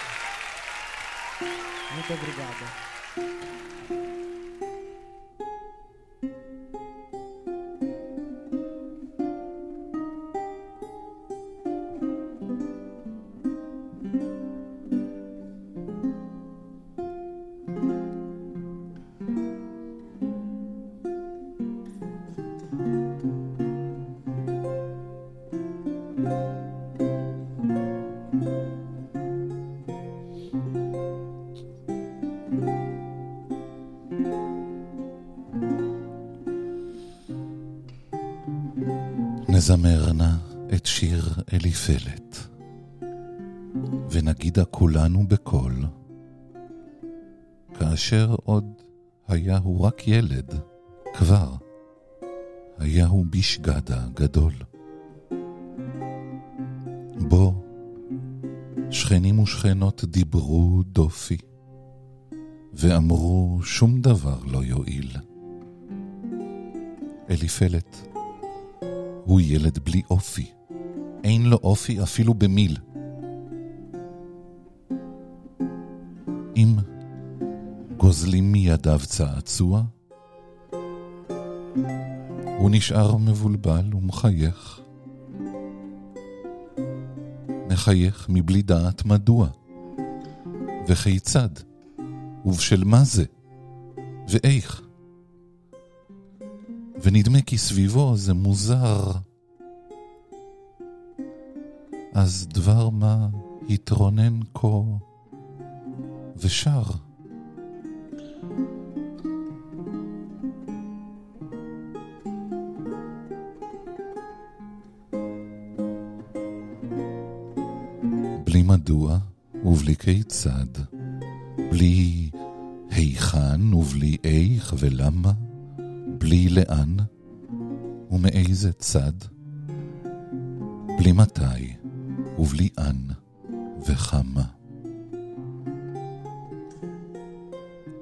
Muito obrigado. נזמר נא את שיר אליפלת, ונגידה כולנו בקול, כאשר עוד היה הוא רק ילד, כבר היה הוא בשגדה גדול. בו שכנים ושכנות דיברו דופי, ואמרו שום דבר לא יועיל. אליפלת, הוא ילד בלי אופי. אין לו אופי אפילו במיל. אם גוזלים מידיו צעצוע, הוא נשאר מבולבל ומחייך. מחייך מבלי דעת מדוע, וכיצד, ובשל מה זה, ואיך. ונדמה כי סביבו זה מוזר. אז דבר מה התרונן כה ושר. בלי מדוע ובלי כיצד, בלי היכן ובלי איך ולמה, בלי לאן ומאיזה צד, בלי מתי ובלי אן וכמה.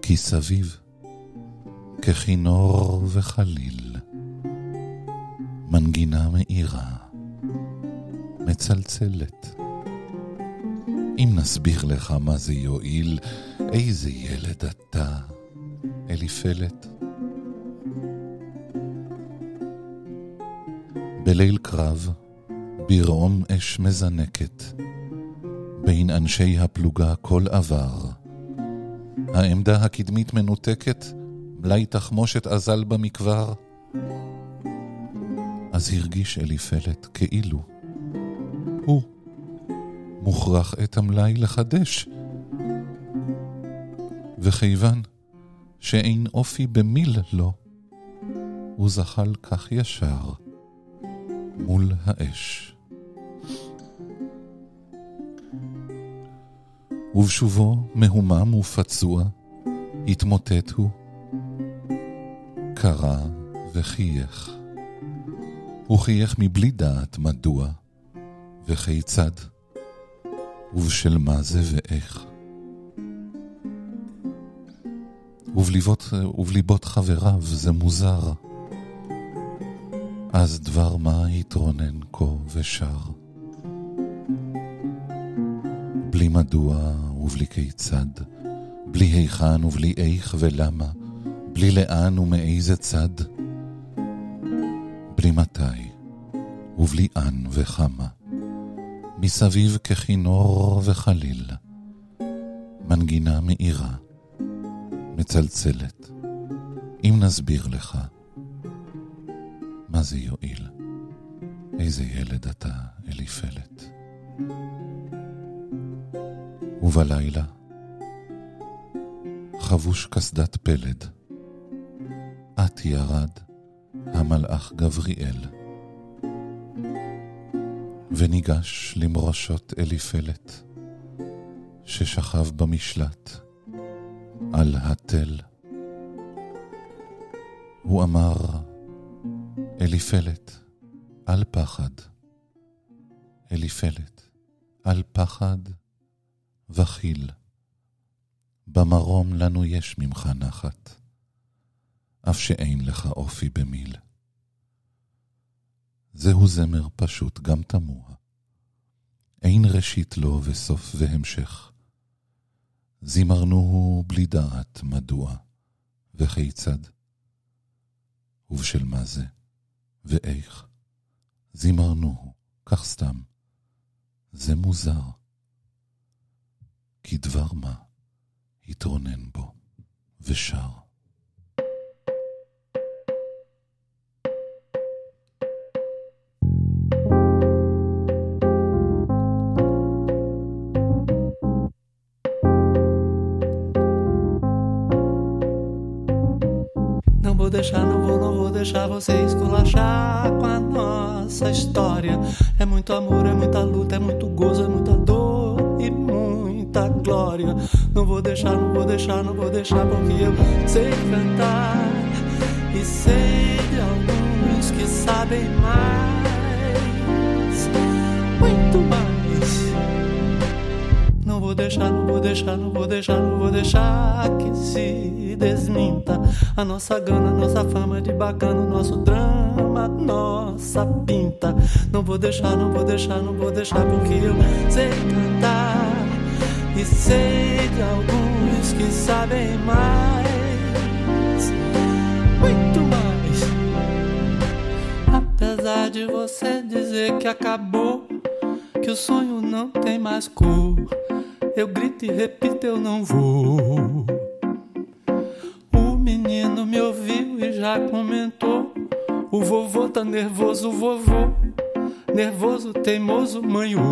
כי סביב ככינור וחליל, מנגינה מאירה, מצלצלת. אם נסביר לך מה זה יועיל, איזה ילד אתה, אליפלת. בליל קרב, ברעום אש מזנקת, בין אנשי הפלוגה כל עבר. העמדה הקדמית מנותקת, מלאי תחמושת אזל במקבר. אז הרגיש אליפלת כאילו הוא מוכרח את המלאי לחדש. וכיוון שאין אופי במיל לו, הוא זחל כך ישר מול האש. ובשובו מהומם ופצוע, התמוטט הוא, קרא וחייך. הוא חייך מבלי דעת מדוע, וכיצד, ובשל מה זה ואיך. ובליבות, ובליבות חבריו זה מוזר. אז דבר מה התרונן כה ושר. בלי מדוע ובלי כיצד, בלי היכן ובלי איך ולמה, בלי לאן ומאיזה צד, בלי מתי ובלי אן וכמה, מסביב ככינור וחליל, מנגינה מאירה, מצלצלת, אם נסביר לך, מה זה יועיל? איזה ילד אתה, אליפלת. ובלילה, חבוש קסדת פלד, את ירד המלאך גבריאל, וניגש למורשות אליפלת, ששכב במשלט על התל. הוא אמר, אליפלת, אל פחד. אליפלת, אל פחד וחיל. במרום לנו יש ממך נחת, אף שאין לך אופי במיל. זהו זמר פשוט, גם תמוה. אין ראשית לו וסוף והמשך. זימרנוהו בלי דעת מדוע וכיצד. ובשל מה זה ואיך. זימרנוהו, כך סתם. זה מוזר. כי דבר מה התרונן בו ושר. Não vou deixar, vou deixar você esculachar com a nossa história. É muito amor, é muita luta, é muito gozo, é muita dor e muita glória. Não vou deixar, não vou deixar, não vou deixar, porque eu sei cantar e sei de alguns que sabem mais, muito mais. Deixar, não vou deixar, não vou deixar, não vou deixar que se desminta a nossa gana, nossa fama de bacana, nosso drama, nossa pinta. Não vou deixar, não vou deixar, não vou deixar, porque eu sei cantar e sei de alguns que sabem mais, muito mais. Apesar de você dizer que acabou, que o sonho não tem mais cor, eu grito e repito, eu não vou. O menino me ouviu e já comentou. O vovô tá nervoso, vovô. Nervoso, teimoso, manhoso.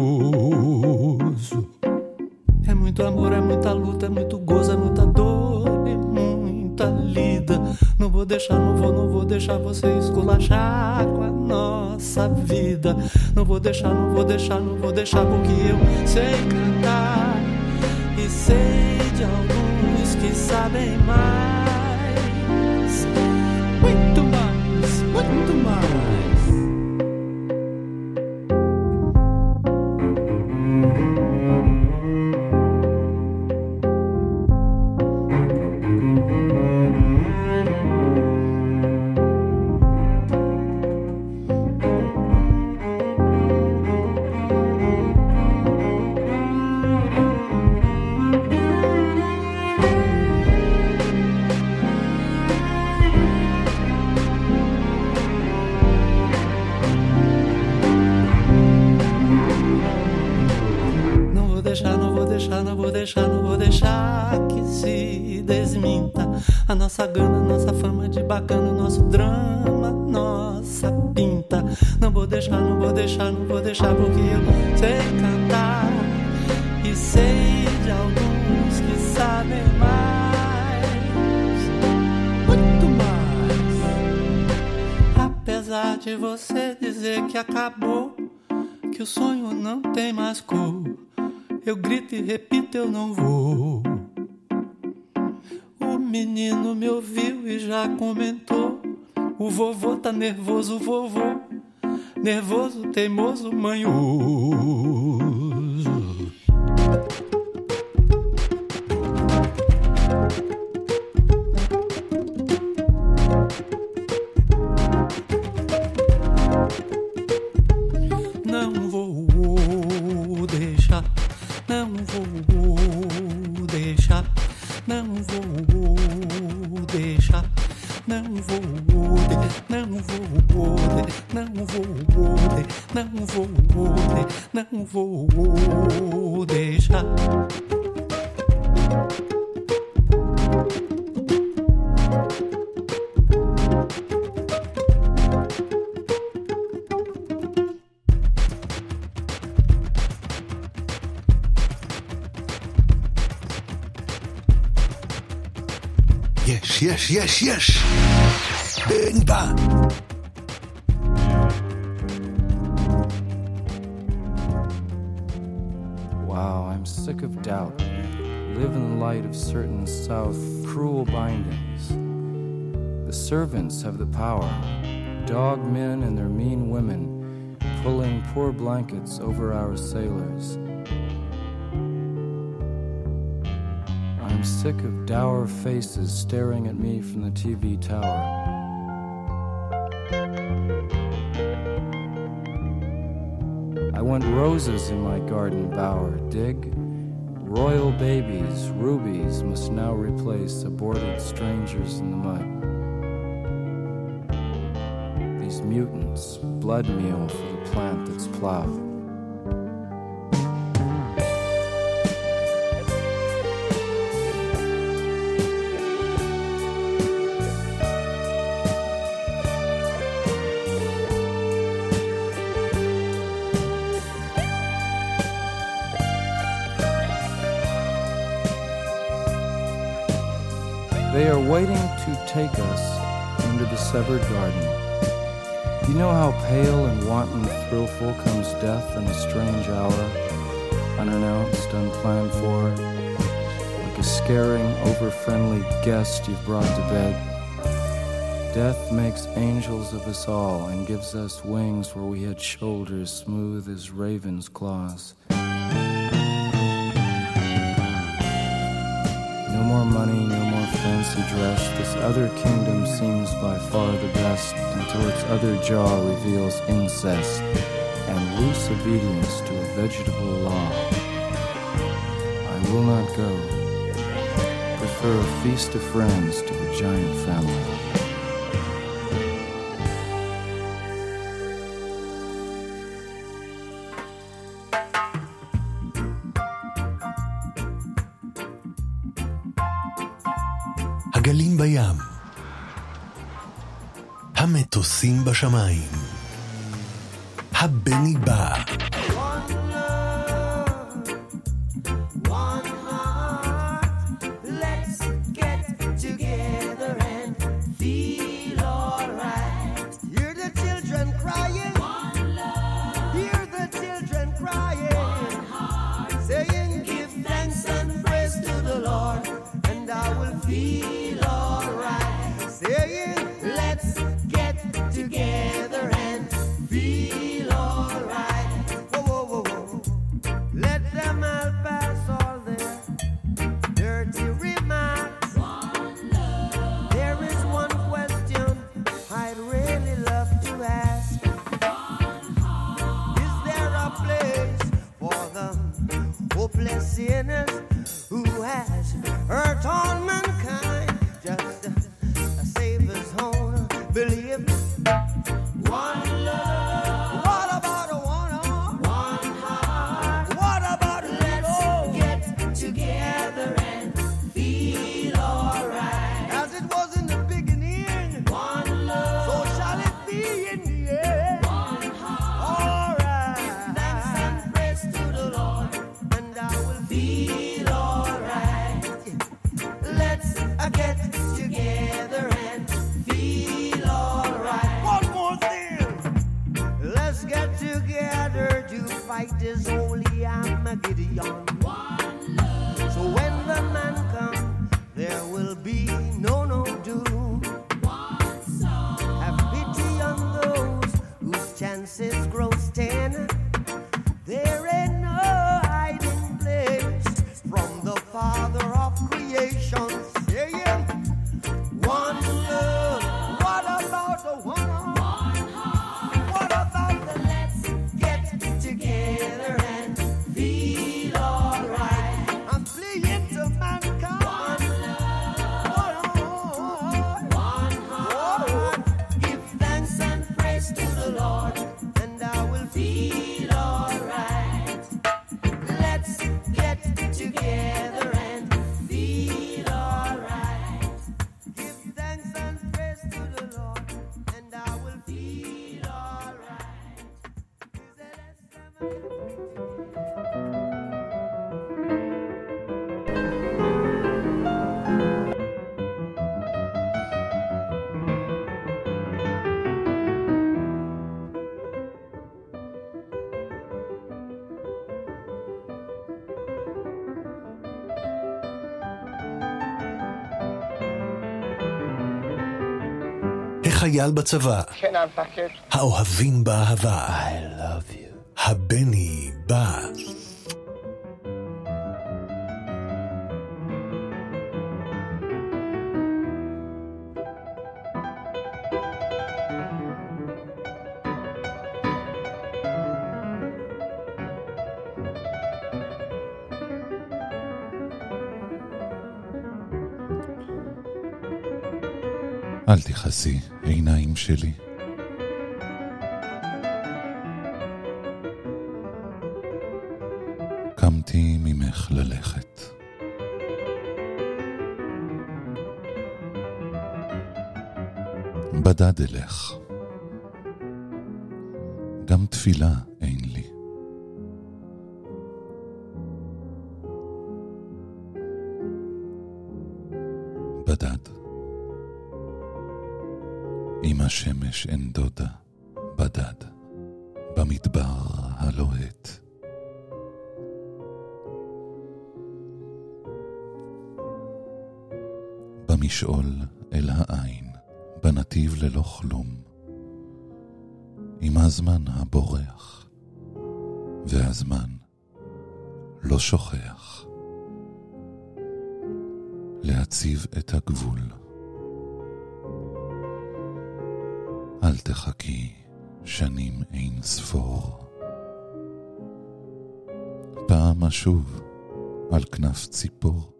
É muito amor, é muita luta, é muito gozo, é muita dor e muita lida. Não vou deixar, não vou, não vou deixar você esculachar com a nossa vida. Não vou deixar, não vou deixar, não vou deixar, porque eu sei cantar sei de alguns que sabem mais, muito mais, muito mais. Nossa gana, nossa fama de bacana, nosso drama, nossa pinta. Não vou deixar, não vou deixar, não vou deixar, porque eu sei cantar e sei de alguns que sabem mais, muito mais. Apesar de você dizer que acabou que o sonho não tem mais cor. Eu grito e repito, eu não vou. Menino me ouviu e já comentou. O vovô tá nervoso, vovô. Nervoso, teimoso, manhoso. yes, yes, yes. Denkbar. Wow, I'm sick of doubt. Live in the light of certain south cruel bindings. The servants have the power, dog men and their mean women pulling poor blankets over our sailors sick of dour faces staring at me from the TV tower. I want roses in my garden bower, dig? Royal babies, rubies, must now replace aborted strangers in the mud. These mutants, blood meal for the plant that's plowed. Waiting to take us into the severed garden. You know how pale and wanton thrillful comes death in a strange hour, unannounced, unplanned for, like a scaring, over-friendly guest you've brought to bed. Death makes angels of us all and gives us wings where we had shoulders smooth as raven's claws. More money, no more fancy dress. This other kingdom seems by far the best until its other jaw reveals incest and loose obedience to a vegetable law. I will not go. Prefer a feast of friends to a giant family. הגלים בים. המטוסים בשמיים. הבני בא. החייל בצבא, כן, המפקד. האוהבים באהבה. I love you. הבני בא. אל תכעסי, שלי. קמתי ממך ללכת. בדד אלך. גם תפילה השמש אין דודה, בדד, במדבר הלוהט. במשעול אל העין, בנתיב ללא כלום, עם הזמן הבורח, והזמן לא שוכח להציב את הגבול. אל תחכי שנים אין ספור. פעם אשוב על כנף ציפור.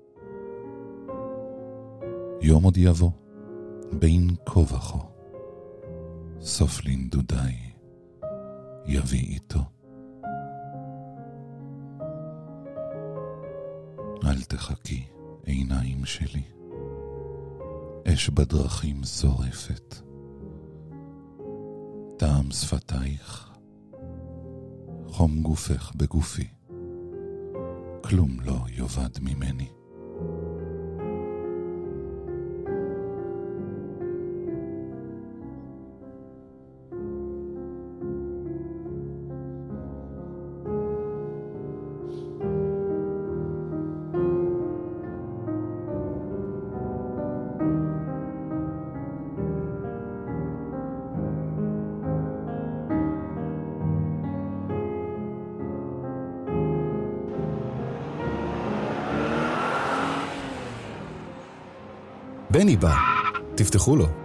יום עוד יבוא, בין כה וכה. סוף לנדודיי יביא איתו. אל תחכי, עיניים שלי. אש בדרכים שורפת. טעם שפתייך, חום גופך בגופי, כלום לא יאבד ממני. תפתחו לו.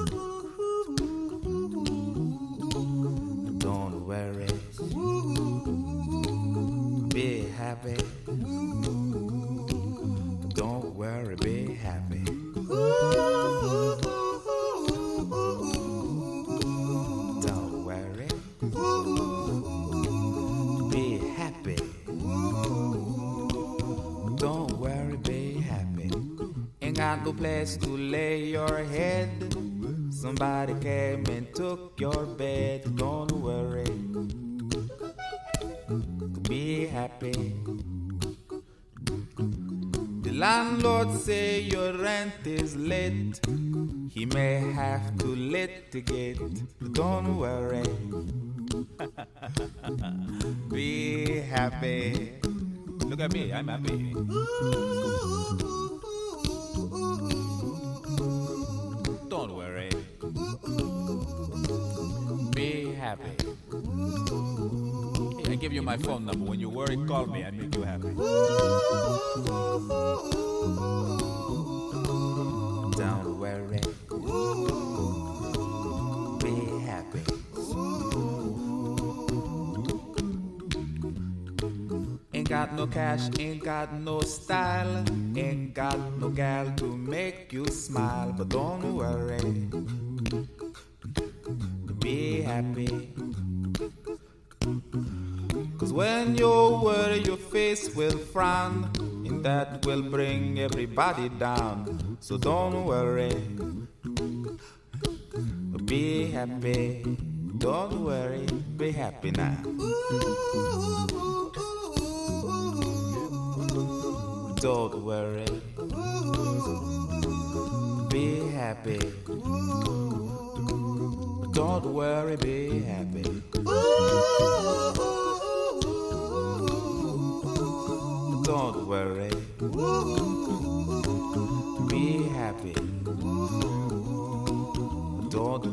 Place to lay your head. Somebody came and took your everybody down. So don't worry. Be happy. Don't worry. Be happy now. Don't worry. Be happy. Don't worry, be happy.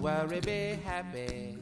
Worry, be happy.